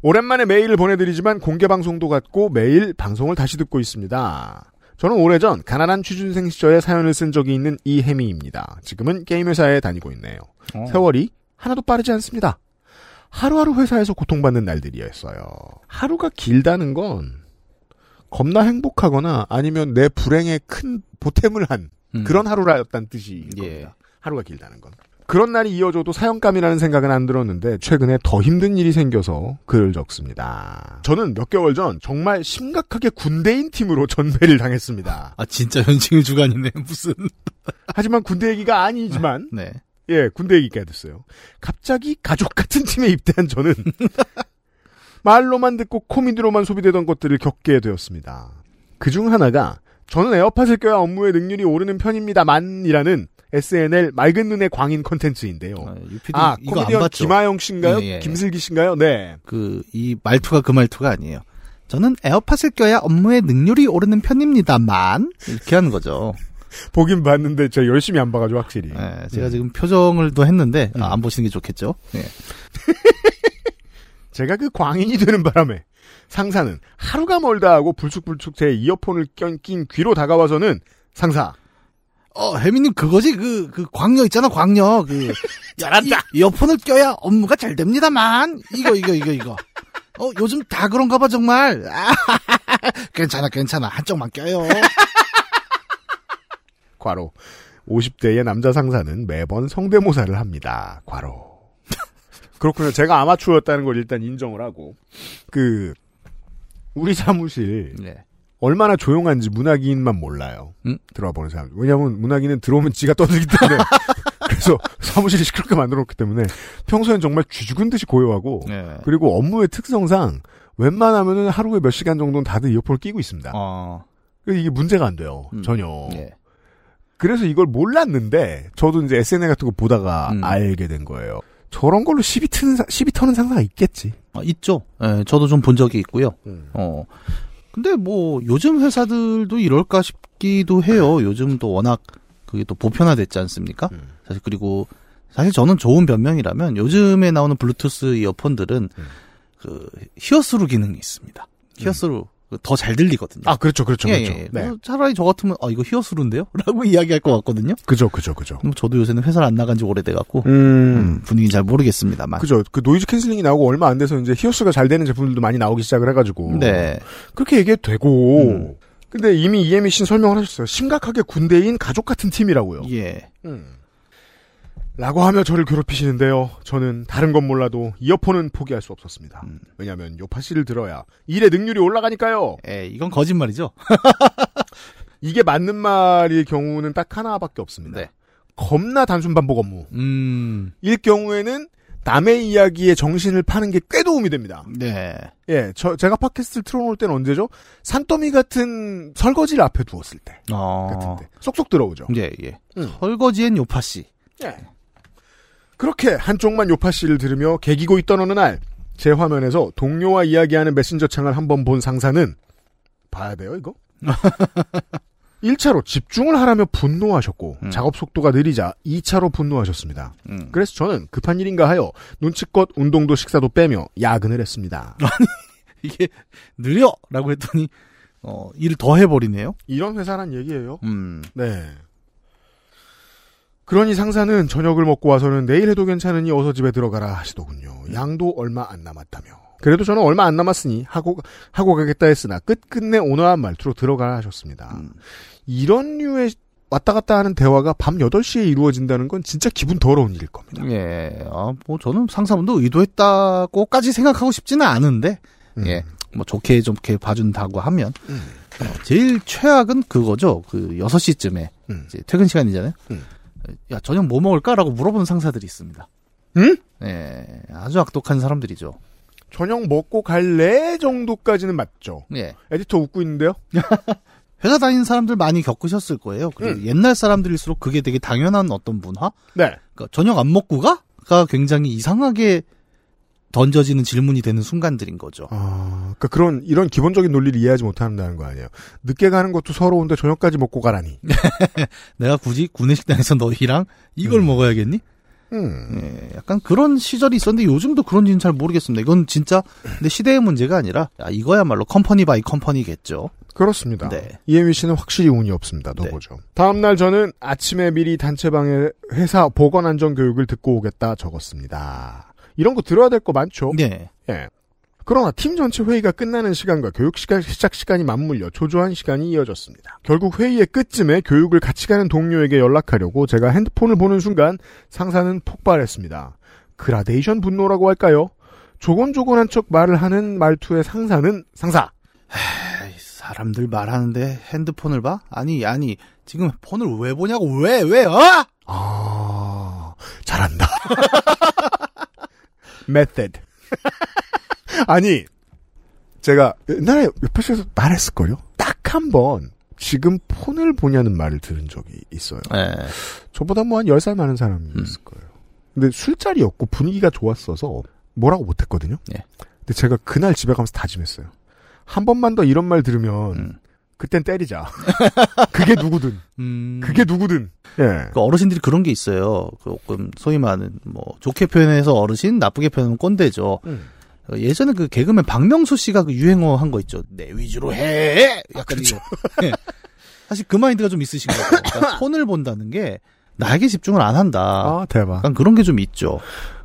오랜만에 메일을 보내드리지만 공개 방송도 같고 매일 방송을 다시 듣고 있습니다. 저는 오래전 가난한 취준생 시절에 사연을 쓴 적이 있는 이혜미입니다. 지금은 게임 회사에 다니고 있네요. 세월이 하나도 빠르지 않습니다. 하루하루 회사에서 고통받는 날들이었어요. 하루가 길다는 건 겁나 행복하거나 아니면 내 불행에 큰 보탬을 한 음. 그런 하루라였다는 뜻이 예. 겁니다. 하루가 길다는 건. 그런 날이 이어져도 사연감이라는 생각은 안 들었는데 최근에 더 힘든 일이 생겨서 글을 적습니다. 저는 몇 개월 전 정말 심각하게 군대인 팀으로 전배를 당했습니다. 아, 진짜 현실 주간이네, 무슨. 하지만 군대 얘기가 아니지만 네. 예, 군대 얘기가 됐어요. 갑자기 가족 같은 팀에 입대한 저는 말로만 듣고 코미디로만 소비되던 것들을 겪게 되었습니다. 그 중 하나가 저는 에어팟을 껴야 업무의 능률이 오르는 편입니다만이라는 SNL 맑은 눈의 광인 컨텐츠인데요. 아, UPD 아, 코미디언 봤죠? 김하영 씨인가요? 예, 예. 김슬기 씨인가요? 네. 그, 이 말투가 그 말투가 아니에요. 저는 에어팟을 껴야 업무의 능률이 오르는 편입니다만, 이렇게 하는 거죠. 보긴 봤는데 제가 열심히 안 봐가지고 확실히. 예, 제가 지금 표정을 또 했는데, 음. 아, 안 보시는 게 좋겠죠. 예. 제가 그 광인이 되는 바람에 상사는 하루가 멀다 하고 불쑥불쑥 제 이어폰을 껴- 낀 귀로 다가와서는 상사 어, 혜미님 그거지? 그, 그 광녀 있잖아, 광녀. 그. 잘한다. 이, 이어폰을 껴야 업무가 잘 됩니다만. 이거, 이거, 이거, 이거. 어, 요즘 다 그런가 봐, 정말. 아, 괜찮아, 괜찮아. 한쪽만 껴요. 과로 50대의 남자 상사는 매번 성대모사를 합니다. 과로 그렇군요. 제가 아마추어였다는 걸 일단 인정을 하고 그 우리 사무실 네. 얼마나 조용한지 문학인만 몰라요. 음? 들어와 보는 사람. 왜냐하면 문학인은 들어오면 지가 떠들기 때문에 그래서 사무실이 시끄럽게 만들어놓기 때문에 평소엔 정말 쥐죽은 듯이 고요하고 네. 그리고 업무의 특성상 웬만하면은 하루에 몇 시간 정도는 다들 이어폰을 끼고 있습니다. 어, 이게 문제가 안 돼요. 음. 전혀. 예. 그래서 이걸 몰랐는데 저도 이제 SNL 같은 거 보다가 음. 알게 된 거예요. 저런 걸로 시비 트는 사- 시비 터는 상사가 있겠지. 어, 있죠. 예, 저도 좀 본 적이 있고요. 음. 어. 근데 뭐, 요즘 회사들도 이럴까 싶기도 해요. 요즘도 워낙 그게 또 보편화됐지 않습니까? 음. 사실 그리고 사실 저는 좋은 변명이라면 요즘에 나오는 블루투스 이어폰들은 음. 그 히어스루 기능이 있습니다. 히어스루 더 잘 들리거든요. 아 그렇죠, 그렇죠, 예, 그렇죠. 예. 네, 차라리 저 같으면 아 이거 히어스루인데요? 라고 이야기할 것 같거든요. 그죠, 그죠, 그죠. 뭐 저도 요새는 회사를 안 나간 지 오래돼 갖고 음, 음, 분위기 잘 모르겠습니다만. 그죠. 그 noise canceling이 나오고 얼마 안 돼서 이제 히어스가 잘 되는 제품들도 많이 나오기 시작을 해가지고 네. 그렇게 얘기해도 되고. 음. 근데 이미 이혜미 씨는 설명을 하셨어요. 심각하게 군대인 가족 같은 팀이라고요. 예. 음. 라고 하며 저를 괴롭히시는데요. 저는 다른 건 몰라도 이어폰은 포기할 수 없었습니다. 음. 왜냐하면 요파 씨를 들어야 일의 능률이 올라가니까요. 에 이건 거짓말이죠. 이게 맞는 말일 경우는 딱 하나밖에 없습니다. 네. 겁나 단순 반복 업무. 음. 일 경우에는 남의 이야기에 정신을 파는 게 꽤 도움이 됩니다. 네. 예, 저 제가 팟캐스트를 틀어놓을 때는 언제죠? 산더미 같은 설거지를 앞에 두었을 때 어. 같은데 쏙쏙 들어오죠. 예, 예. 음. 설거지엔 요파 씨. 예. 그렇게 한쪽만 요파 씨를 들으며 개기고 있던 어느 날 제 화면에서 동료와 이야기하는 메신저 창을 한번 본 상사는 봐야 돼요 이거? 1차로 집중을 하라며 분노하셨고 음. 작업 속도가 느리자 2차로 분노하셨습니다. 음. 그래서 저는 급한 일인가 하여 눈치껏 운동도 식사도 빼며 야근을 했습니다. 이게 느려 라고 했더니 어, 일을 더 해버리네요. 이런 회사란 얘기예요. 음. 네. 그러니 상사는 저녁을 먹고 와서는 내일 해도 괜찮으니 어서 집에 들어가라 하시더군요. 양도 얼마 안 남았다며. 그래도 저는 얼마 안 남았으니 하고 하고 가겠다 했으나 끝끝내 온화한 말투로 들어가라 하셨습니다. 음. 이런 류의 왔다 갔다 하는 대화가 밤 8시에 이루어진다는 건 진짜 기분 더러운 일일 겁니다. 예. 아, 뭐 저는 상사분도 의도했다고까지 생각하고 싶지는 않은데 음. 예. 뭐 좋게 좋게 봐준다고 하면 음. 어, 제일 최악은 그거죠. 그 6시쯤에 음. 이제 퇴근 시간이잖아요. 음. 야, 저녁 뭐 먹을까라고 물어보는 상사들이 있습니다. 응? 예. 아주 악독한 사람들이죠. 저녁 먹고 갈래 정도까지는 맞죠. 예. 에디터 웃고 있는데요. 회사 다니는 사람들 많이 겪으셨을 거예요. 그리고 음. 옛날 사람들일수록 그게 되게 당연한 어떤 문화? 네. 그러니까 저녁 안 먹고 가? 가 굉장히 이상하게 던져지는 질문이 되는 순간들인 거죠. 아, 그러니까 그런 이런 기본적인 논리를 이해하지 못한다는 거 아니에요. 늦게 가는 것도 서러운데 저녁까지 먹고 가라니. 내가 굳이 구내식당에서 너희랑 이걸 음. 먹어야겠니? 음. 예, 약간 그런 시절이 있었는데 요즘도 그런지는 잘 모르겠습니다. 이건 진짜 근데 시대의 문제가 아니라 야, 이거야말로 company by company겠죠. 그렇습니다. 네. 이혜미 씨는 확실히 운이 없습니다. 네. 더 보죠. 다음 날 저는 아침에 미리 단체방에 회사 보건 안전 교육을 듣고 오겠다 적었습니다. 이런 거 들어야 될 거 많죠. 네. 예. 그러나 팀 전체 회의가 끝나는 시간과 교육 시간 시작 시간이 맞물려 초조한 시간이 이어졌습니다. 결국 회의의 끝쯤에 교육을 같이 가는 동료에게 연락하려고 제가 핸드폰을 보는 순간 상사는 폭발했습니다. 그라데이션 분노라고 할까요? 조곤조곤한 척 말을 하는 말투의 상사는 상사. 에이, 사람들 말하는데 핸드폰을 봐? 아니 아니 지금 폰을 왜 보냐고 왜왜 어? 아, 잘한다. method. 아니, 제가 옛날에 옆에서 말했을걸요? 딱 한 번, 지금 폰을 보냐는 말을 들은 적이 있어요. 예. 저보다 뭐 한 10살 많은 사람이 음. 있을 거예요. 근데 술자리였고 분위기가 좋았어서 뭐라고 못했거든요? 예. 근데 제가 그날 집에 가면서 다짐했어요. 한 번만 더 이런 말 들으면, 음. 그땐 때리자. 그게 누구든. 음. 그게 누구든. 예. 그 어르신들이 그런 게 있어요. 조금 소위 말하는 뭐 좋게 표현해서 어르신, 나쁘게 표현하면 꼰대죠. 음. 어, 예전에 그 개그맨 박명수 씨가 그 유행어 한 거 있죠. 내 위주로 해. 약간 이거. 예. 사실 그 마인드가 좀 있으신 거죠. 그러니까 폰을 본다는 게 나에게 집중을 안 한다. 아, 대박. 약간 그런 게 좀 있죠.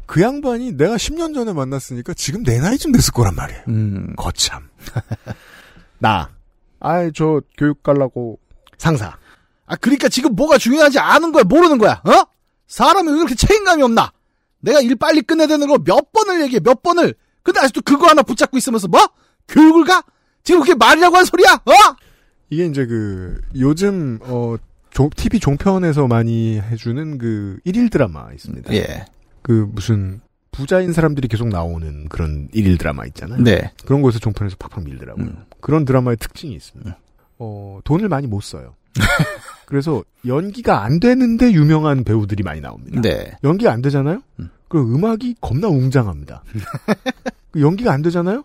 그 양반이 내가 10년 전에 만났으니까 지금 내 나이쯤 됐을 거란 말이에요. 음. 거참. 나. 아이, 저 교육 가려고 상사. 아 그러니까 지금 뭐가 중요하지 않은 거야, 모르는 거야. 어? 사람이 왜 그렇게 책임감이 없나? 내가 일 빨리 끝내야 되는 걸몇 번을 얘기해, 몇 번을. 근데 아직도 그거 하나 붙잡고 있으면서 뭐? 교육을 가? 지금 그게 말이라고 한 소리야? 어? 이게 이제 그 요즘 어 종- TV 종편에서 많이 해주는 그 일일 드라마 있습니다. 예. 그 무슨 부자인 사람들이 계속 나오는 그런 일일 드라마 있잖아요. 네. 그런 거에서 종편에서 팍팍 밀더라고요. 음. 그런 드라마의 특징이 있습니다. 음. 어 돈을 많이 못 써요. 그래서 연기가 안 되는데 유명한 배우들이 많이 나옵니다. 네. 연기가 안 되잖아요? 음. 그럼 음악이 겁나 웅장합니다. 그 연기가 안 되잖아요?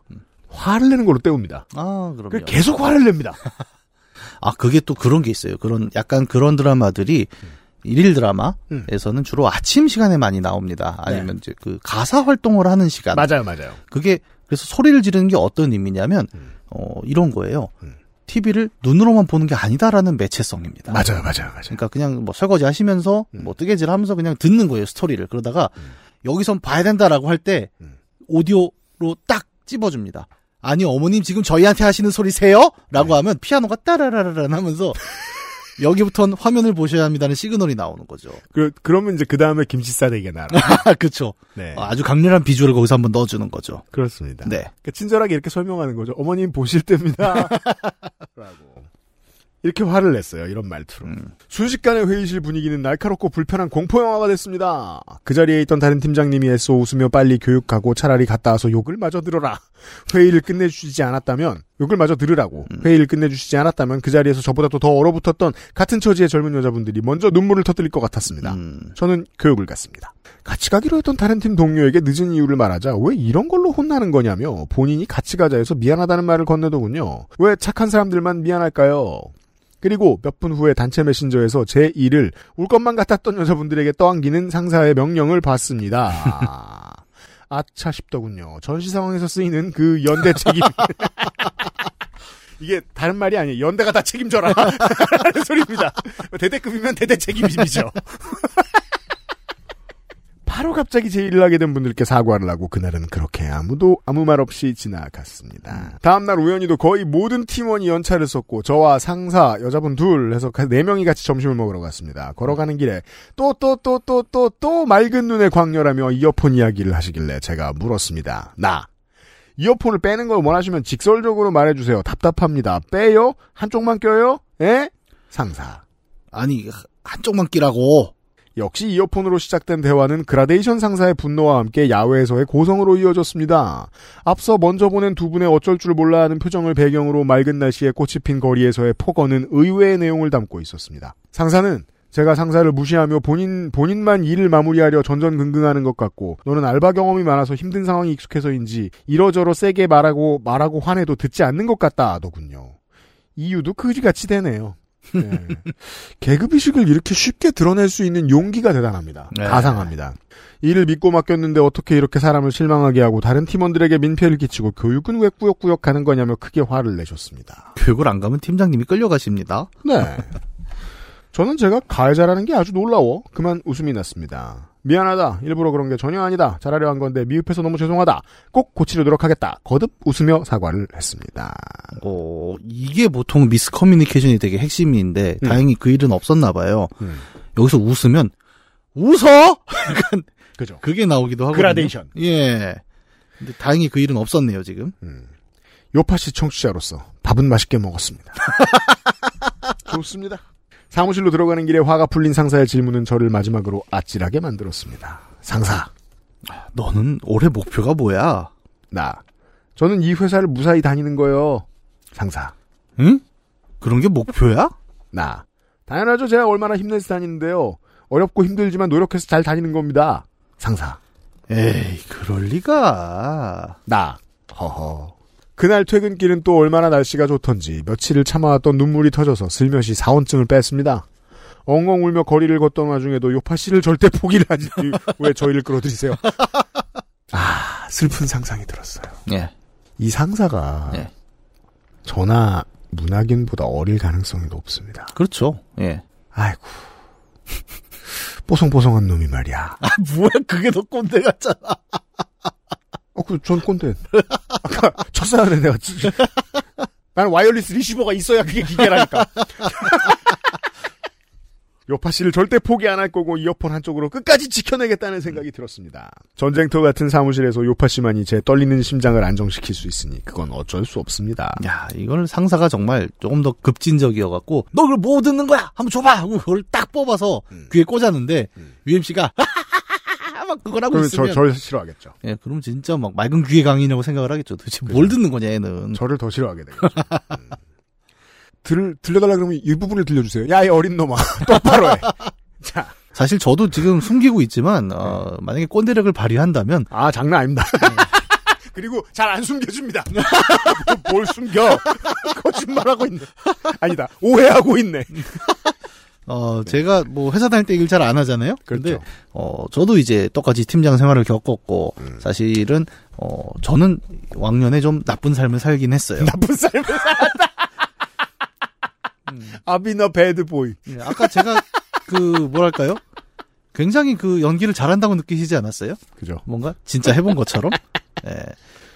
화를 내는 걸로 때웁니다. 아, 그럼요. 그 계속 화를 냅니다. 아, 그게 또 그런 게 있어요. 그런, 약간 그런 드라마들이, 일일 드라마에서는 주로 아침 시간에 많이 나옵니다. 아니면 이제 그 가사 활동을 하는 시간. 맞아요, 맞아요. 그게, 그래서 소리를 지르는 게 어떤 의미냐면, 음. 어, 이런 거예요. 음. TV를 눈으로만 보는 게 아니다라는 매체성입니다. 맞아요, 맞아요, 맞아요. 그러니까 그냥 뭐 설거지 하시면서 음. 뭐 뜨개질 하면서 그냥 듣는 거예요, 스토리를. 그러다가 음. 여기선 봐야 된다라고 할때 음. 오디오로 딱 찝어줍니다. 아니, 어머님 지금 저희한테 하시는 소리세요? 라고 네. 하면 피아노가 따라라라란 하면서 여기부터는 화면을 보셔야 합니다는 시그널이 나오는 거죠. 그, 그러면 이제 그 다음에 김치 싸대기가 나라. 아, 그쵸. 네. 아주 강렬한 비주얼을 거기서 한번 넣어주는 거죠. 그렇습니다. 네. 그러니까 친절하게 이렇게 설명하는 거죠. 어머님 보실 때입니다. 라고. 이렇게 화를 냈어요. 이런 말투로. 순식간에 회의실 분위기는 날카롭고 불편한 공포 영화가 됐습니다. 그 자리에 있던 다른 팀장님이 애써 웃으며 빨리 교육하고 차라리 갔다 와서 욕을 마저 들어라. 회의를 끝내주시지 않았다면 욕을 마저 들으라고 회의를 끝내주시지 않았다면 그 자리에서 저보다도 더 얼어붙었던 같은 처지의 젊은 여자분들이 먼저 눈물을 터뜨릴 것 같았습니다. 음. 저는 교육을 갔습니다. 같이 가기로 했던 다른 팀 동료에게 늦은 이유를 말하자 왜 이런 걸로 혼나는 거냐며 본인이 같이 가자 해서 미안하다는 말을 건네더군요. 왜 착한 사람들만 미안할까요? 그리고 몇 분 후에 단체 메신저에서 제 일을 울 것만 같았던 여자분들에게 떠안기는 상사의 명령을 받습니다. 아차 싶더군요. 전시 상황에서 쓰이는 그 연대 책임. 이게 다른 말이 아니에요. 연대가 다 책임져라. 라는 소리입니다. 대대급이면 대대 책임이죠. 바로 갑자기 제 일을 하게 된 분들께 사과를 하고 그날은 그렇게 아무도 아무 말 없이 지나갔습니다. 다음날 우연히도 거의 모든 팀원이 연차를 썼고 저와 상사 여자분 둘 해서 네 명이 같이 점심을 먹으러 갔습니다. 걸어가는 길에 또 또 또 또 또 또 맑은 눈에 광렬하며 이어폰 이야기를 하시길래 제가 물었습니다. 나 이어폰을 빼는 걸 원하시면 직설적으로 말해주세요. 답답합니다. 빼요? 한쪽만 껴요? 예? 상사. 아니 한쪽만 끼라고. 역시 이어폰으로 시작된 대화는 그라데이션 상사의 분노와 함께 야외에서의 고성으로 이어졌습니다. 앞서 먼저 보낸 두 분의 어쩔 줄 몰라 하는 표정을 배경으로 맑은 날씨에 꽃이 핀 거리에서의 폭언은 의외의 내용을 담고 있었습니다. 상사는 제가 상사를 무시하며 본인, 본인만 일을 마무리하려 전전긍긍하는 것 같고, 너는 알바 경험이 많아서 힘든 상황이 익숙해서인지, 이러저러 세게 말하고, 말하고 화내도 듣지 않는 것 같다 하더군요. 이유도 그지같이 되네요. 네. 계급의식을 이렇게 쉽게 드러낼 수 있는 용기가 대단합니다. 네. 가상합니다. 일을 믿고 맡겼는데 어떻게 이렇게 사람을 실망하게 하고 다른 팀원들에게 민폐를 끼치고 교육은 왜 꾸역꾸역 가는 거냐며 크게 화를 내셨습니다. 교육을 안 가면 팀장님이 끌려가십니다. 네. 저는 제가 가해자라는 게 아주 놀라워 그만 웃음이 났습니다. 미안하다. 일부러 그런 게 전혀 아니다. 잘하려 한 건데 미흡해서 너무 죄송하다. 꼭 고치려도록 하겠다. 거듭 웃으며 사과를 했습니다. 어, 이게 보통 미스커뮤니케이션이 되게 핵심인데 음. 다행히 그 일은 없었나 봐요. 음. 여기서 웃으면 웃어? 약간 그죠. 그게 나오기도 하고 그라데이션. 예. 근데 다행히 그 일은 없었네요 지금. 음. 요파시 청취자로서 밥은 맛있게 먹었습니다. 좋습니다. 사무실로 들어가는 길에 화가 풀린 상사의 질문은 저를 마지막으로 아찔하게 만들었습니다. 상사, 너는 올해 목표가 뭐야? 나. 저는 이 회사를 무사히 다니는 거예요. 상사, 응? 그런 게 목표야? 나. 당연하죠. 제가 얼마나 힘내서 다니는데요. 어렵고 힘들지만 노력해서 잘 다니는 겁니다. 상사, 에이, 그럴 리가. 나. 허허. 그날 퇴근길은 또 얼마나 날씨가 좋던지 며칠을 참아왔던 눈물이 터져서 슬며시 사원증을 뺐습니다. 엉엉 울며 거리를 걷던 와중에도 요파 씨를 절대 포기를 하지 왜 저희를 끌어들이세요? 아 슬픈 상상이 들었어요. 예. 이 상사가 네. 저나 문학인보다 어릴 가능성이 높습니다. 그렇죠. 예. 아이고 뽀송뽀송한 놈이 말이야. 아, 뭐야, 그게 더 꼰대 같잖아. 어, 그, 전 꼰대. 아까 첫사연에 내가. 지- 나는 wireless receiver가 있어야 그게 기계라니까. 요파 씨를 절대 포기 안 할 거고 이어폰 한쪽으로 끝까지 지켜내겠다는 생각이 들었습니다. 전쟁터 같은 사무실에서 요파 씨만이 제 떨리는 심장을 안정시킬 수 있으니 그건 어쩔 수 없습니다. 야, 이걸 상사가 정말 조금 더 급진적이어갖고, 너 그걸 뭐 듣는 거야? 한번 줘봐! 하고 그걸 딱 뽑아서 음. 귀에 꽂았는데, UMC가, 막 그걸 하고 그러면 저, 있으면. 절 싫어하겠죠. 예, 그럼 진짜 막 맑은 귀의 강인이라고 생각을 하겠죠. 도대체 뭘 듣는 거냐, 얘는. 저를 더 싫어하게 되겠죠. 음. 들, 들려달라 그러면 이 부분을 들려주세요. 야, 이 어린 놈아. 똑바로 해. 자. 사실 저도 지금 숨기고 있지만, 어, 만약에 꼰대력을 발휘한다면, 아, 장난 아닙니다. 그리고 잘 안 숨겨줍니다. 뭘 숨겨? 거짓말하고 있네. 아니다. 오해하고 있네. 어, 제가 뭐 회사 다닐 때 일 잘 안 하잖아요. 근데 그렇죠. 어, 저도 이제 똑같이 팀장 생활을 겪었고 음. 사실은 어, 저는 왕년에 좀 나쁜 삶을 살긴 했어요. 나쁜 삶을 살았다. 아비너 배드 보이. 예, 아까 제가 그 뭐랄까요? 굉장히 그 연기를 잘한다고 느끼시지 않았어요? 그죠. 뭔가 진짜 해본 것처럼. 예.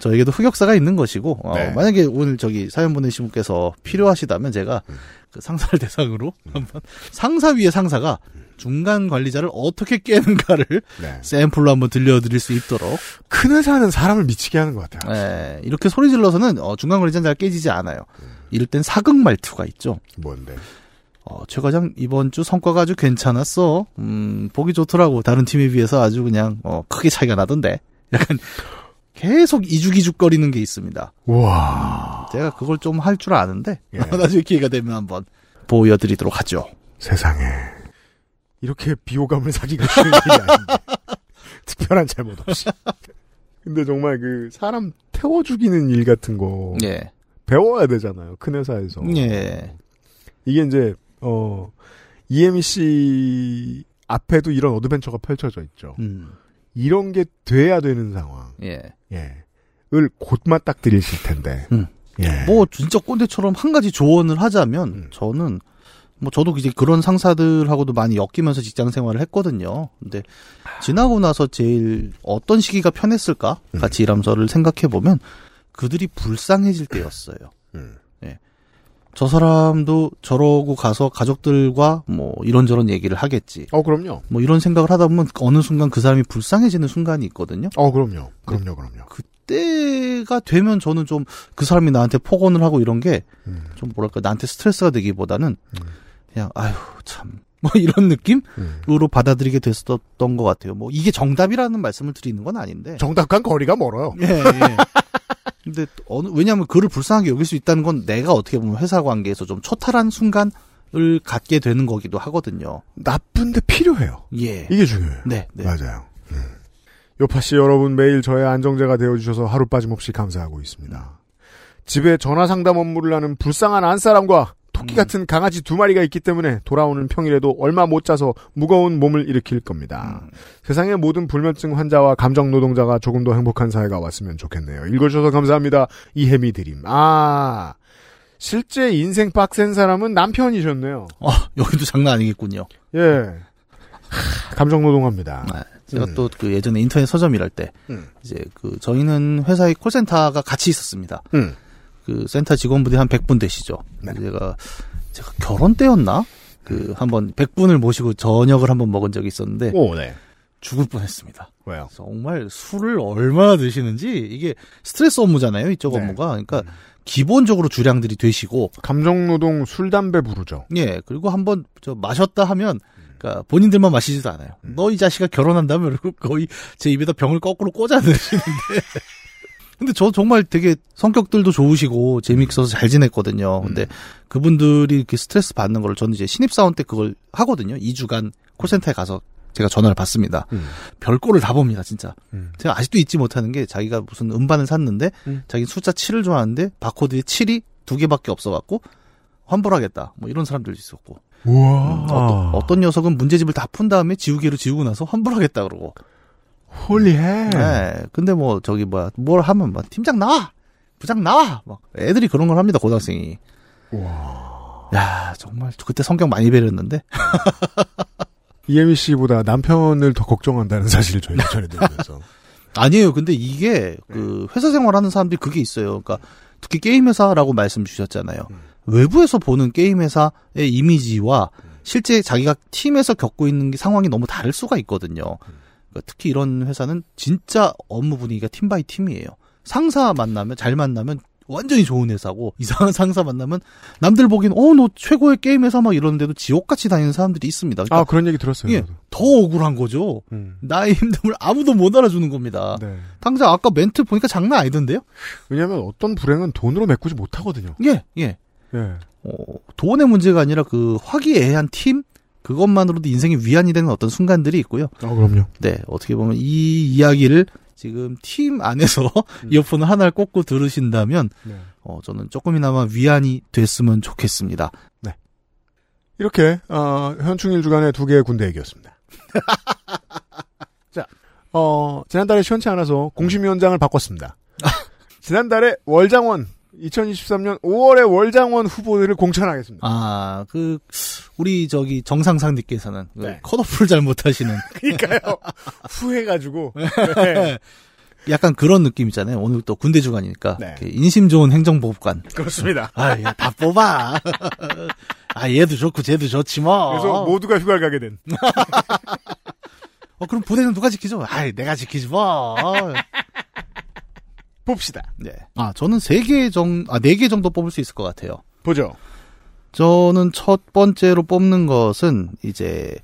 저에게도 흑역사가 있는 것이고 어, 네. 만약에 오늘 저기 사연 보내신 분께서 필요하시다면 제가 음. 그 상사를 대상으로 한번 상사 위의 상사가 중간 관리자를 어떻게 깨는가를 네. 샘플로 한번 들려드릴 수 있도록 큰 회사는 사람을 미치게 하는 것 같아요. 예, 이렇게 소리 질러서는 어, 중간 관리자는 잘 깨지지 않아요. 이럴 땐 사극 말투가 있죠. 뭔데? 어, 최 과장 이번 주 성과가 아주 괜찮았어. 음, 보기 좋더라고. 다른 팀에 비해서 아주 그냥 어, 크게 차이가 나던데. 약간 계속 이죽이죽거리는 게 있습니다. 와 제가 그걸 좀 할 줄 아는데 예. 나중에 기회가 되면 한번 보여드리도록 하죠. 세상에 이렇게 비호감을 사기가 쉬운 일이 아닌데 특별한 잘못 없이. 근데 정말 그 사람 태워 죽이는 일 같은 거 예, 배워야 되잖아요. 큰 회사에서. 예, 이게 이제 어 EMC 앞에도 이런 어드벤처가 펼쳐져 있죠. 음, 이런 게 돼야 되는 상황. 예. 예. 을 곧만 딱 드리실 텐데. 음. 예. 뭐 진짜 꼰대처럼 한 가지 조언을 하자면 음. 저는 뭐 저도 이제 그런 상사들하고도 많이 엮이면서 직장 생활을 했거든요. 근데 지나고 나서 제일 어떤 시기가 편했을까 음. 같이 일하면서를 생각해 보면 그들이 불쌍해질 때였어요. 음. 저 사람도 저러고 가서 가족들과 뭐 이런저런 얘기를 하겠지. 어, 그럼요. 뭐 이런 생각을 하다 보면 어느 순간 그 사람이 불쌍해지는 순간이 있거든요. 어, 그럼요. 그럼요, 그럼요. 그때가 되면 저는 좀 그 사람이 나한테 폭언을 하고 이런 게 음. 좀 뭐랄까 나한테 스트레스가 되기보다는 음. 그냥 아유 참 뭐 이런 느낌으로 음. 받아들이게 됐었던 것 같아요. 뭐 이게 정답이라는 말씀을 드리는 건 아닌데. 정답과 거리가 멀어요. 예, 예. 근데 어느 왜냐하면 그를 불쌍하게 여길 수 있다는 건 내가 어떻게 보면 회사 관계에서 좀 초탈한 순간을 갖게 되는 거기도 하거든요. 나쁜데 필요해요. 예. 이게 중요해요. 네, 네. 맞아요. 음. 요파 씨 여러분 매일 저의 안정제가 되어주셔서 하루 빠짐없이 감사하고 있습니다. 집에 전화 상담 업무를 하는 불쌍한 안사람과 토끼 음. 같은 강아지 두 마리가 있기 때문에 돌아오는 평일에도 얼마 못 자서 무거운 몸을 일으킬 겁니다. 음. 세상의 모든 불면증 환자와 감정 노동자가 조금 더 행복한 사회가 왔으면 좋겠네요. 읽어주셔서 감사합니다. 이혜미 드림. 아, 실제 인생 빡센 사람은 남편이셨네요. 어, 여기도 장난 아니겠군요. 예. 하, 감정 노동합니다. 아, 제가 음. 또그 예전에 인터넷 서점 일할 때 음. 이제 그 저희는 회사의 콜센터가 같이 있었습니다. 음. 그 센터 직원분들이 한 100분 되시죠. 네. 제가 제가 결혼 때였나? 그 한번 100분을 모시고 저녁을 한번 먹은 적이 있었는데 오, 네. 죽을 뻔했습니다. 왜요? 정말 술을 얼마나 드시는지 이게 스트레스 업무잖아요. 이쪽 네. 업무가. 그러니까 기본적으로 주량들이 되시고 감정 노동 술 담배 부르죠. 예, 그리고 한번 저 마셨다 하면 그러니까 본인들만 마시지도 않아요. 음. 너이 자식아 결혼한다면 거의 제 입에다 병을 거꾸로 꽂아 넣으시는데. 근데 저 정말 되게 성격들도 좋으시고 재미있어서 잘 지냈거든요. 근데 그분들이 이렇게 스트레스 받는 걸 저는 이제 신입사원 때 그걸 하거든요. 2주간 콜센터에 가서 제가 전화를 받습니다. 음. 별거를 다 봅니다, 진짜. 음. 제가 아직도 잊지 못하는 게 자기가 무슨 음반을 샀는데 음. 자기 숫자 7을 좋아하는데 바코드에 7이 두 개밖에 없어갖고 환불하겠다. 뭐 이런 사람들도 있었고. 우와. 음, 어떤, 어떤 녀석은 문제집을 다 푼 다음에 지우개로 지우고 나서 환불하겠다 그러고. 홀리해. 네. 근데 뭐 저기 뭐야 뭘 하면 막 팀장 나와, 부장 나와. 막 애들이 그런 걸 합니다 고등학생이. 와. 야 정말 그때 성격 많이 배렸는데. 이혜미 씨보다 남편을 더 걱정한다는 사실을 저희가 전해드리면서. 아니에요. 근데 이게 그 회사 생활하는 사람들이 그게 있어요. 그러니까 특히 게임 회사라고 말씀 주셨잖아요. 음. 외부에서 보는 게임 회사의 이미지와 실제 자기가 팀에서 겪고 있는 게 상황이 너무 다를 수가 있거든요. 그러니까 특히 이런 회사는 진짜 업무 분위기가 team by team이에요. 상사 만나면 잘 만나면 완전히 좋은 회사고 이상한 상사 만나면 남들 보기엔 어 너 최고의 게임 회사 막 이러는데도 지옥같이 다니는 사람들이 있습니다. 아, 그러니까 그런 얘기 들었어요. 예. 더 억울한 거죠. 음. 나의 힘듦을 아무도 못 알아주는 겁니다. 네. 당장 아까 멘트 보니까 장난 아니던데요? 왜냐하면 어떤 불행은 돈으로 메꾸지 못하거든요. 예, 예. 예. 어, 돈의 문제가 아니라 그 화기애애한 팀 그것만으로도 인생이 위안이 되는 어떤 순간들이 있고요. 아, 그럼요. 네, 어떻게 보면 이 이야기를 지금 팀 안에서 이어폰을 하나를 꽂고 들으신다면 네. 어, 저는 조금이나마 위안이 됐으면 좋겠습니다. 이렇게 어, 현충일 주간의 두 개의 군대 얘기였습니다. 자, 어, 지난달에 시원치 않아서 공심위원장을 바꿨습니다. 지난달에 월장원 2023년 5월에 월장원 후보들을 공천하겠습니다. 아, 그 우리 저기 정상상님께서는 그 네. 컷오프를 잘 못하시는 그러니까요. 후해가지고 네. 약간 그런 느낌 있잖아요. 오늘 또 군대 주간이니까 네. 인심 좋은 행정보급관. 그렇습니다. 아, 야, 다 뽑아. 아, 얘도 좋고 쟤도 좋지 뭐. 그래서 모두가 휴가를 가게 된. 어, 그럼 부대는 누가 지키죠? 아, 내가 지키지 뭐. 봅시다. 네. 아, 저는 세개 정, 아, 네개 정도 뽑을 수 있을 것 같아요. 보죠. 저는 첫 번째로 뽑는 것은 이제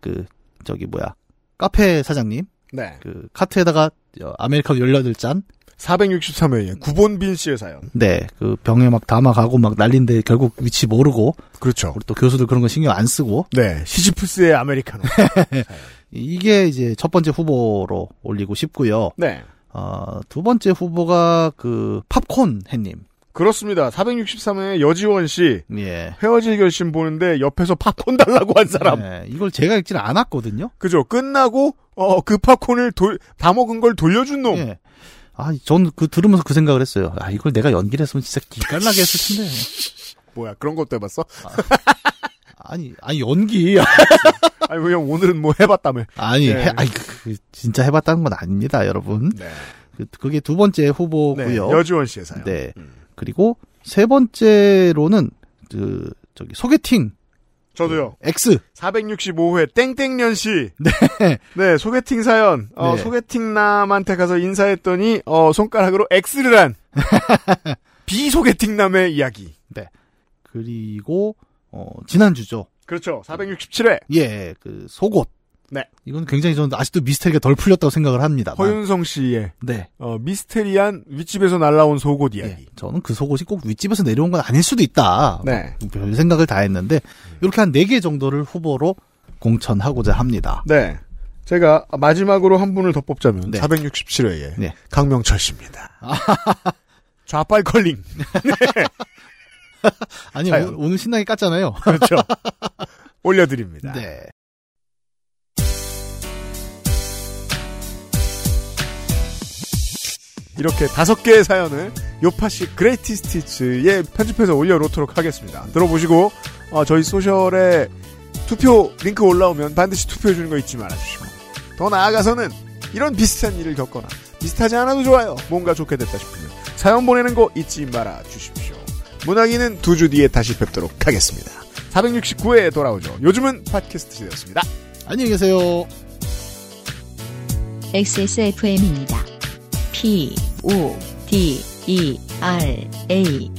그 저기 뭐야 카페 사장님 네. 그 카트에다가 어, 아메리카노 18잔 463회에 구본빈 씨의 사연. 네 그 병에 막 담아가고 막 난린데 결국 위치 모르고 그렇죠. 우리 또 교수들 그런 거 신경 안 쓰고 네. 시지프스의 아메리카노. 이게 이제 첫 번째 후보로 올리고 싶고요. 네. 어, 두 번째 후보가 그 팝콘 해님. 그렇습니다. 463회 여지원 씨. 예. 헤어질 결심 보는데 옆에서 팝콘 달라고 한 사람. 네, 이걸 제가 읽지는 않았거든요. 그죠. 끝나고, 어, 그 팝콘을 돌, 다 먹은 걸 돌려준 놈. 예. 아, 전 그 들으면서 그 생각을 했어요. 아, 이걸 내가 연기를 했으면 진짜 기깔나게 했을 텐데. 뭐야, 그런 것도 해봤어? 아 니, 아니 연기. 아니, 그냥 오늘은 뭐 해봤다며. 아니, 네. 해, 아니 그, 진짜 해봤다는 건 아닙니다, 여러분. 네. 그, 그게 두 번째 네. 후보고요. 여지원 씨의 사연. 네. 음. 그리고 세 번째로는 그 저기 소개팅 저도요. X. 465회 땡땡년 씨. 네. 네, 소개팅 사연. 어, 네. 소개팅남한테 가서 인사했더니 어, 손가락으로 X를 한 비소개팅남의 이야기. 그리고 어 지난주죠. 그렇죠. 467회 예, 그 속옷. 네. 이건 굉장히 저는 아직도 미스터리가 덜 풀렸다고 생각을 합니다. 허윤성 씨의 네. 어, 미스테리한 윗집에서 날라온 속옷 이야기. 예, 저는 그 속옷이 꼭 윗집에서 내려온 건 아닐 수도 있다. 네. 뭐별 생각을 다 했는데 이렇게 한 네 개 정도를 후보로 공천하고자 합니다. 네. 제가 마지막으로 한 분을 더 뽑자면 네. 467회에 네. 강명철 씨입니다. 좌빨 컬링. 아니 사연. 오, 오늘 신나게 깠잖아요. 그렇죠. 올려드립니다. 네. 이렇게 다섯 개의 사연을 요파시 그레이티스티츠에 편집해서 올려놓도록 하겠습니다. 들어보시고 어, 저희 소셜에 투표 링크 올라오면 반드시 투표해주는 거 잊지 말아주시고 더 나아가서는 이런 비슷한 일을 겪거나 비슷하지 않아도 좋아요. 뭔가 좋게 됐다 싶으면 사연 보내는 거 잊지 말아주십시오. 문학인은 두 주 뒤에 다시 뵙도록 하겠습니다. 469회에 돌아오죠. 요즘은 팟캐스트 시대였습니다. 안녕히 계세요. XSFM입니다. P, O, D, E, R, A.